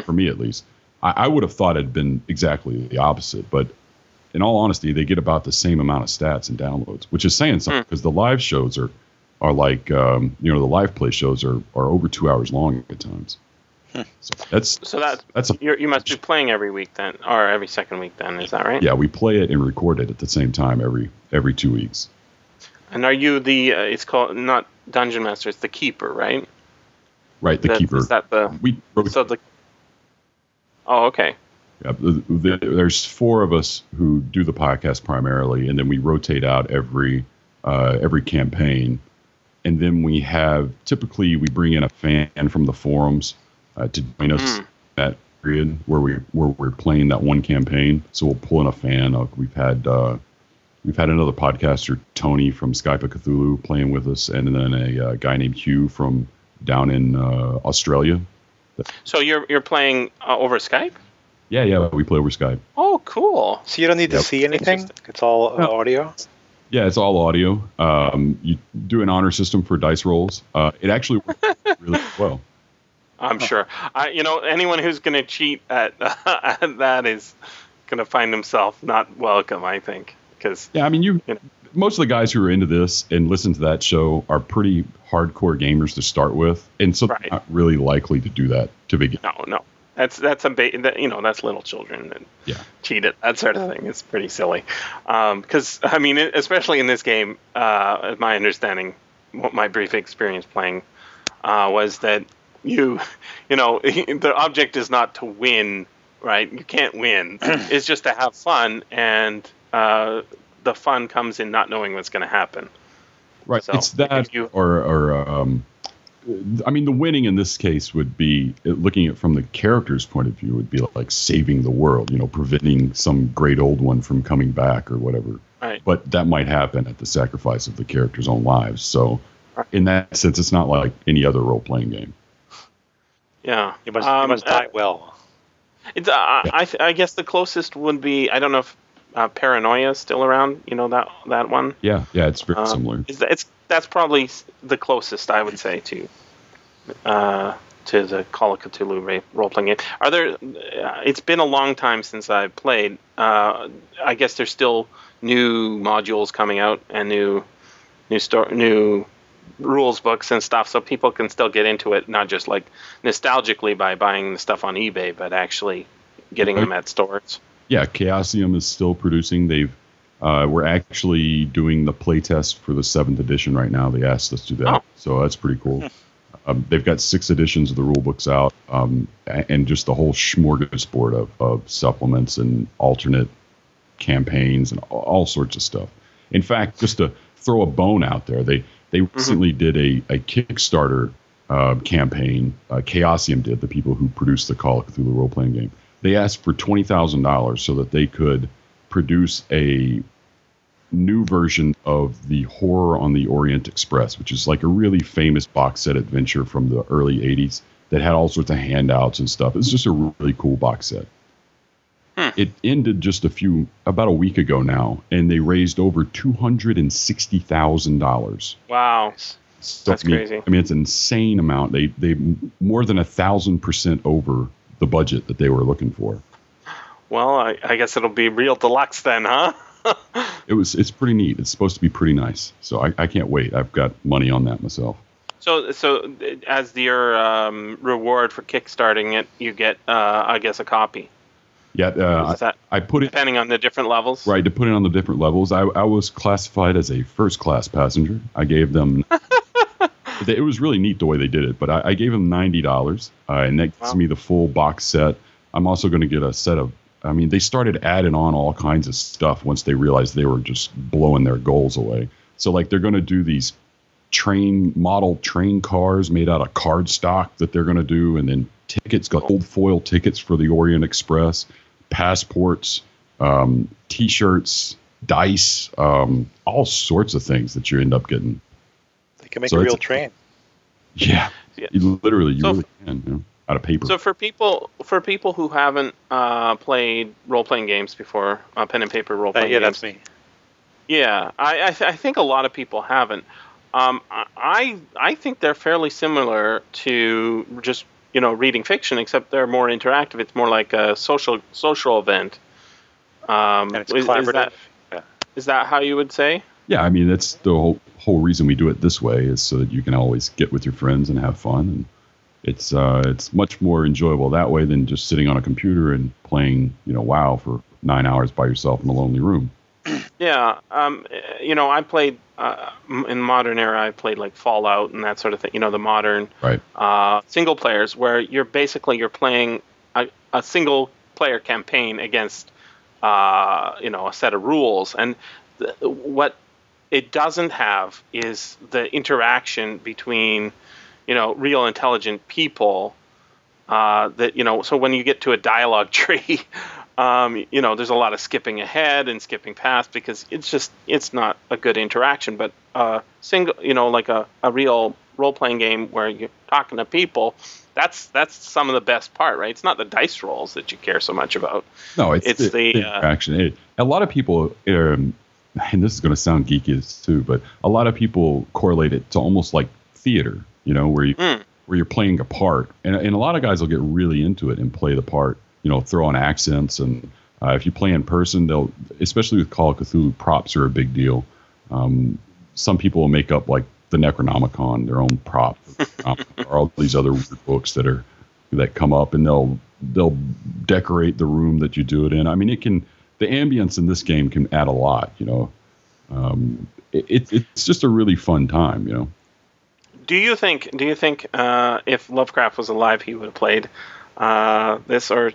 For me at least. I, I would have thought it'd been exactly the opposite, but in all honesty, they get about the same amount of stats and downloads, which is saying something Hmm. because the live shows are are like um, you know the live play shows are are over two hours long at times. So that's So that that's a you're, you must be playing every week then, or every second week then. Is that right? yeah. We play it and record it at the same time every every two weeks. And are you the? Uh, it's called not dungeon master. It's the keeper, right? Right, the That- keeper. Is that the? we So the. Oh, okay. Yeah, the, the, there's four of us who do the podcast primarily, and then we rotate out every uh, every campaign, and then we have typically we bring in a fan from the forums uh, to join us Mm. that period where we where we're playing that one campaign. So we'll pull in a fan. Uh, we've had uh, we've had another podcaster Tony from Skype of Cthulhu playing with us, and then a uh, guy named Hugh from down in uh, Australia. So you're you're playing uh, over Skype? Yeah, yeah, we play over Skype. Oh, cool. So you don't need Yep. to see anything. It's all uh, No. audio. Yeah, it's all audio. Um, you do an honor system for dice rolls. Uh, it actually works really well. I'm sure. I, you know, anyone who's going to cheat at, at that is going to find himself not welcome. I think because Yeah, I mean, you. You know. Most of the guys who are into this and listen to that show are pretty hardcore gamers to start with, and so Right. they're not really likely to do that to begin. no, no, that's that's a ba- that, you know that's little children that Yeah. cheat it. That sort of thing is pretty silly. Because I mean, it- especially in this game, uh, my understanding, what my brief experience playing uh, was that you, you know, the object is not to win, right? You can't win. it's just to have fun, and uh, the fun comes in not knowing what's going to happen. Right. So, it's that, you- or, or um, I mean, the winning in this case would be looking at from the character's point of view would be like saving the world, you know, preventing some great old one from coming back or whatever. Right. But that might happen at the sacrifice of the character's own lives. So, Right. in that sense, it's not like any other role playing game. Yeah. You must, Um, you must uh, well. It's, uh, I, th- I guess the closest would be I don't know if uh, Paranoia still around. You know that that one. Yeah, yeah, it's very Um, similar. That, it's that's probably the closest I would say to uh, to the Call of Cthulhu role playing game. Are there? Uh, it's been a long time since I played. Uh, I guess there's still new modules coming out and new new sto- new rules books and stuff, so people can still get into it, not just like nostalgically by buying the stuff on eBay, but actually getting them at stores. Yeah, Chaosium is still producing. They've uh, we're actually doing the playtest for the seventh edition right now. They asked us to do that, Oh. so that's pretty cool. um, they've got six editions of the rule books out, um, and just the whole smorgasbord of, of supplements and alternate campaigns and all, sorts of stuff. In fact, just to throw a bone out there, they they recently did a, a Kickstarter uh, campaign. Uh, Chaosium did the people who produced the Call of Cthulhu role playing game. They asked for twenty thousand dollars so that they could produce a new version of the Horror on the Orient Express, which is like a really famous box set adventure from the early '80s that had all sorts of handouts and stuff. It's just a really cool box set. Hmm. It ended just a few about a week ago now, and they raised over two hundred and sixty thousand dollars. Wow. So, That's I mean, crazy. I mean, it's an insane amount. They they more than a thousand percent over the budget that they were looking for. Well, I, I guess it'll be real deluxe then, huh? It was it's pretty neat. It's supposed to be pretty nice. So I, I can't wait. I've got money on that myself. So, so as your um, reward for kickstarting it, you get, uh, I guess, a copy. Yeah, uh, that I, I put it depending on the different levels? right to put it on the different levels. I, I was classified as a first class passenger. I gave them. it was really neat the way they did it, but I, I gave them ninety dollars, uh, and that gives Wow. me the full box set. I'm also going to get a set of. I mean, they started adding on all kinds of stuff once they realized they were just blowing their goals away. So, like, they're going to do these train model train cars made out of card stock that they're going to do, and then tickets, gold foil tickets for the Orient Express, passports, um, T-shirts, dice, um, all sorts of things that you end up getting. They can make So a real train. Yeah, Yeah. You literally, you So- really can, you know, out of paper. So for people for people who haven't uh, played role playing games before, uh, pen and paper role Uh, playing yeah, games, that's me. Yeah, I I, th- I think a lot of people haven't. Um, I I think they're fairly similar to just you know reading fiction, except they're more interactive. It's more like a social social event. Um, And it's is- is collaborative. that- Yeah. Is that how you would say? Yeah, I mean that's the whole whole reason we do it this way is so that you can always get with your friends and have fun, and it's uh, it's much more enjoyable that way than just sitting on a computer and playing you know WoW for nine hours by yourself in a lonely room. Yeah, um, you know, I played uh, in modern era. I played like Fallout and that sort of thing. You know, the modern Right. uh, single players where you're basically you're playing a, a single player campaign against uh, you know a set of rules, and th- what it doesn't have is the interaction between you know real intelligent people. Uh, that you know, so when you get to a dialogue tree, um, you know, there's a lot of skipping ahead and skipping past because it's just it's not a good interaction. But uh, single, you know, like a, a real role playing game where you're talking to people, that's that's some of the best part, right? It's not the dice rolls that you care so much about. No, it's, It's the, uh, interaction. It- a lot of people, um, and this is going to sound geeky as too, but a lot of people correlate it to almost like theater. You know, where you Mm. where you're playing a part, and, and a lot of guys will get really into it and play the part. You know, throw on accents, and uh, if you play in person, they'll, especially with Call of Cthulhu, props are a big deal. Um, some people will make up like the Necronomicon, their own prop, or all these other weird books that are that come up, and they'll they'll decorate the room that you do it in. I mean, it can the ambience in this game can add a lot. You know, um, it, it, it's just a really fun time. You know. Do you think? Do you think uh, if Lovecraft was alive, he would have played uh, this, or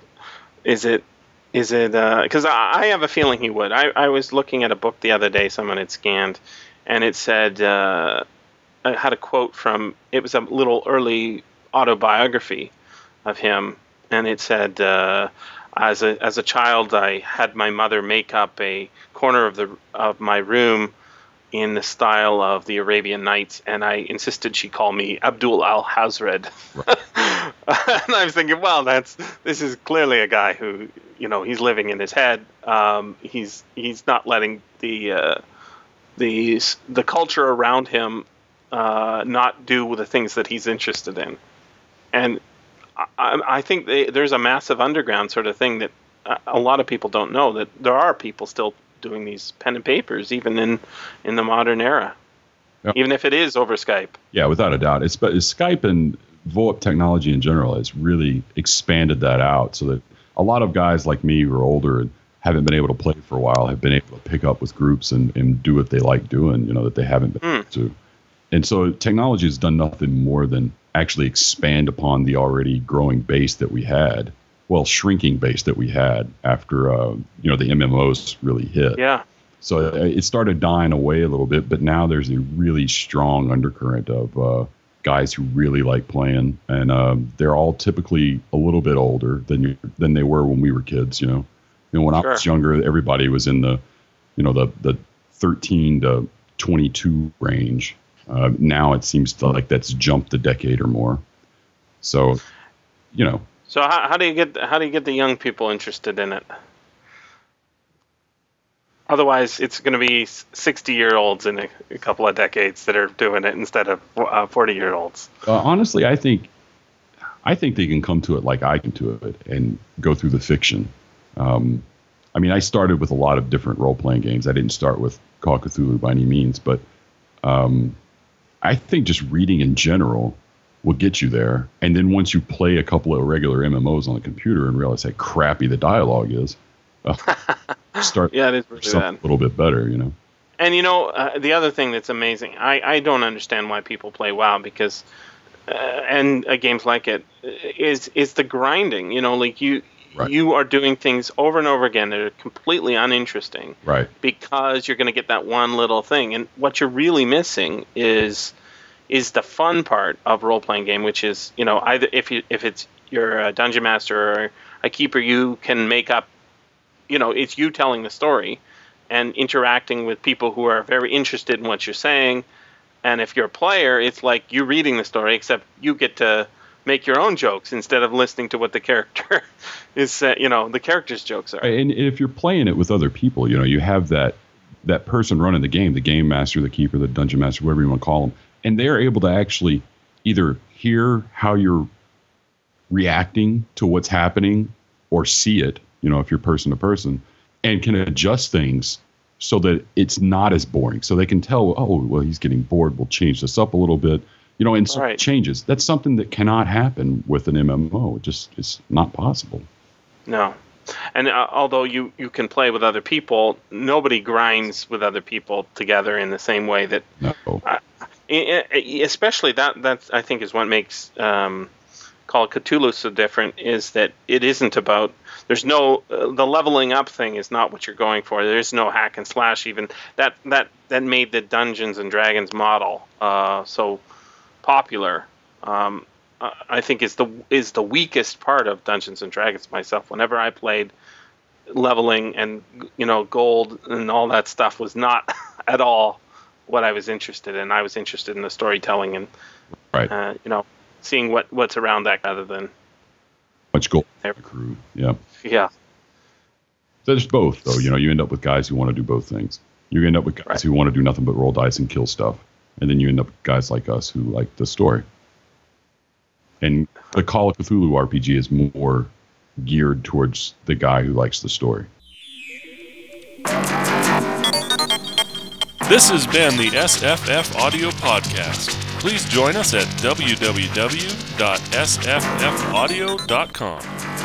is it? Is it? Because I, I have a feeling he would. I, I was looking at a book the other day. Someone had scanned, and it said uh, I had a quote from. It was a little early autobiography of him, and it said. Uh, as a as a child, I had my mother make up a corner of the of my room in the style of the Arabian Nights, and I insisted she call me Abdul Alhazred. and I was thinking, well, that's this is clearly a guy who, you know, he's living in his head. Um, he's he's not letting the uh, the the culture around him uh, not do the things that he's interested in, and I, I think they, there's a massive underground sort of thing that uh, a lot of people don't know that there are people still doing these pen and papers even in in the modern era Yep. even if it is over skype Yeah, without a doubt. It's but Skype and VoIP technology in general has really expanded that out so that a lot of guys like me who are older and haven't been able to play for a while have been able to pick up with groups and, and do what they like doing, you know, that they haven't been able to. And so technology has done nothing more than actually expand upon the already growing base that we had. Well, shrinking base that we had after uh, you know the MMOs really hit. yeah So uh, it started dying away a little bit, but now there's a really strong undercurrent of uh, guys who really like playing, and um, they're all typically a little bit older than you, than they were when we were kids. You know, you know when I was younger, everybody was in the, you know, the the 13 to 22 range. Uh, now it seems to like that's jumped a decade or more. So, you know, so how, how do you get how do you get the young people interested in it otherwise it's going to be 60 year olds in a, a couple of decades that are doing it instead of uh, 40 year olds Uh, honestly, I think I think they can come to it like I can to it and go through the fiction. Um, I mean, I started with a lot of different role playing games. I didn't start with Call of Cthulhu by any means, but um, I think just reading in general will get you there. And then once you play a couple of regular MMOs on the computer and realize how crappy the dialogue is, uh, start yeah it is really something bad a little bit better, you know. And you know, uh, the other thing that's amazing, I, I don't understand why people play WoW because, uh, and uh, games like it, is is the grinding. You know, like you Right. you are doing things over and over again that are completely uninteresting Right. because you're going to get that one little thing, and what you're really missing is is the fun part of role playing game, which is you know either if you if it's you're a dungeon master or a keeper, you can make up, you know, it's you telling the story and interacting with people who are very interested in what you're saying. And if you're a player, it's like you reading the story, except you get to make your own jokes instead of listening to what the character is, uh, you know, the character's jokes are. And if you're playing it with other people, you know, you have that that person running the game, the game master, the keeper, the dungeon master, whatever you want to call them, and they're able to actually either hear how you're reacting to what's happening or see it, you know, if you're person to person, and can adjust things so that it's not as boring. So they can tell, oh, well, he's getting bored. We'll change this up a little bit, you know, and so Right. changes. That's something that cannot happen with an MMO. It just it's not possible. No. And uh, although you, you can play with other people, nobody grinds with other people together in the same way that No. I- especially that that I think is what makes um, Call of Cthulhu so different is that it isn't about there's no uh, the leveling up thing is not what you're going for. There's no hack and slash even that that that made the Dungeons and Dragons model uh, so popular. Um, I think is the is the weakest part of Dungeons and Dragons myself. Whenever I played leveling and you know gold and all that stuff was not at all what I was interested in. I was interested in the storytelling and Right. uh, you know seeing what what's around that rather than Much gold crew. Yeah. yeah there's both, though. You know, you end up with guys who want to do both things. You end up with guys Right. who want to do nothing but roll dice and kill stuff, and then you end up with guys like us who like the story. And the Call of Cthulhu RPG is more geared towards the guy who likes the story. This has been the SFF Audio Podcast. Please join us at www.sffaudio.com.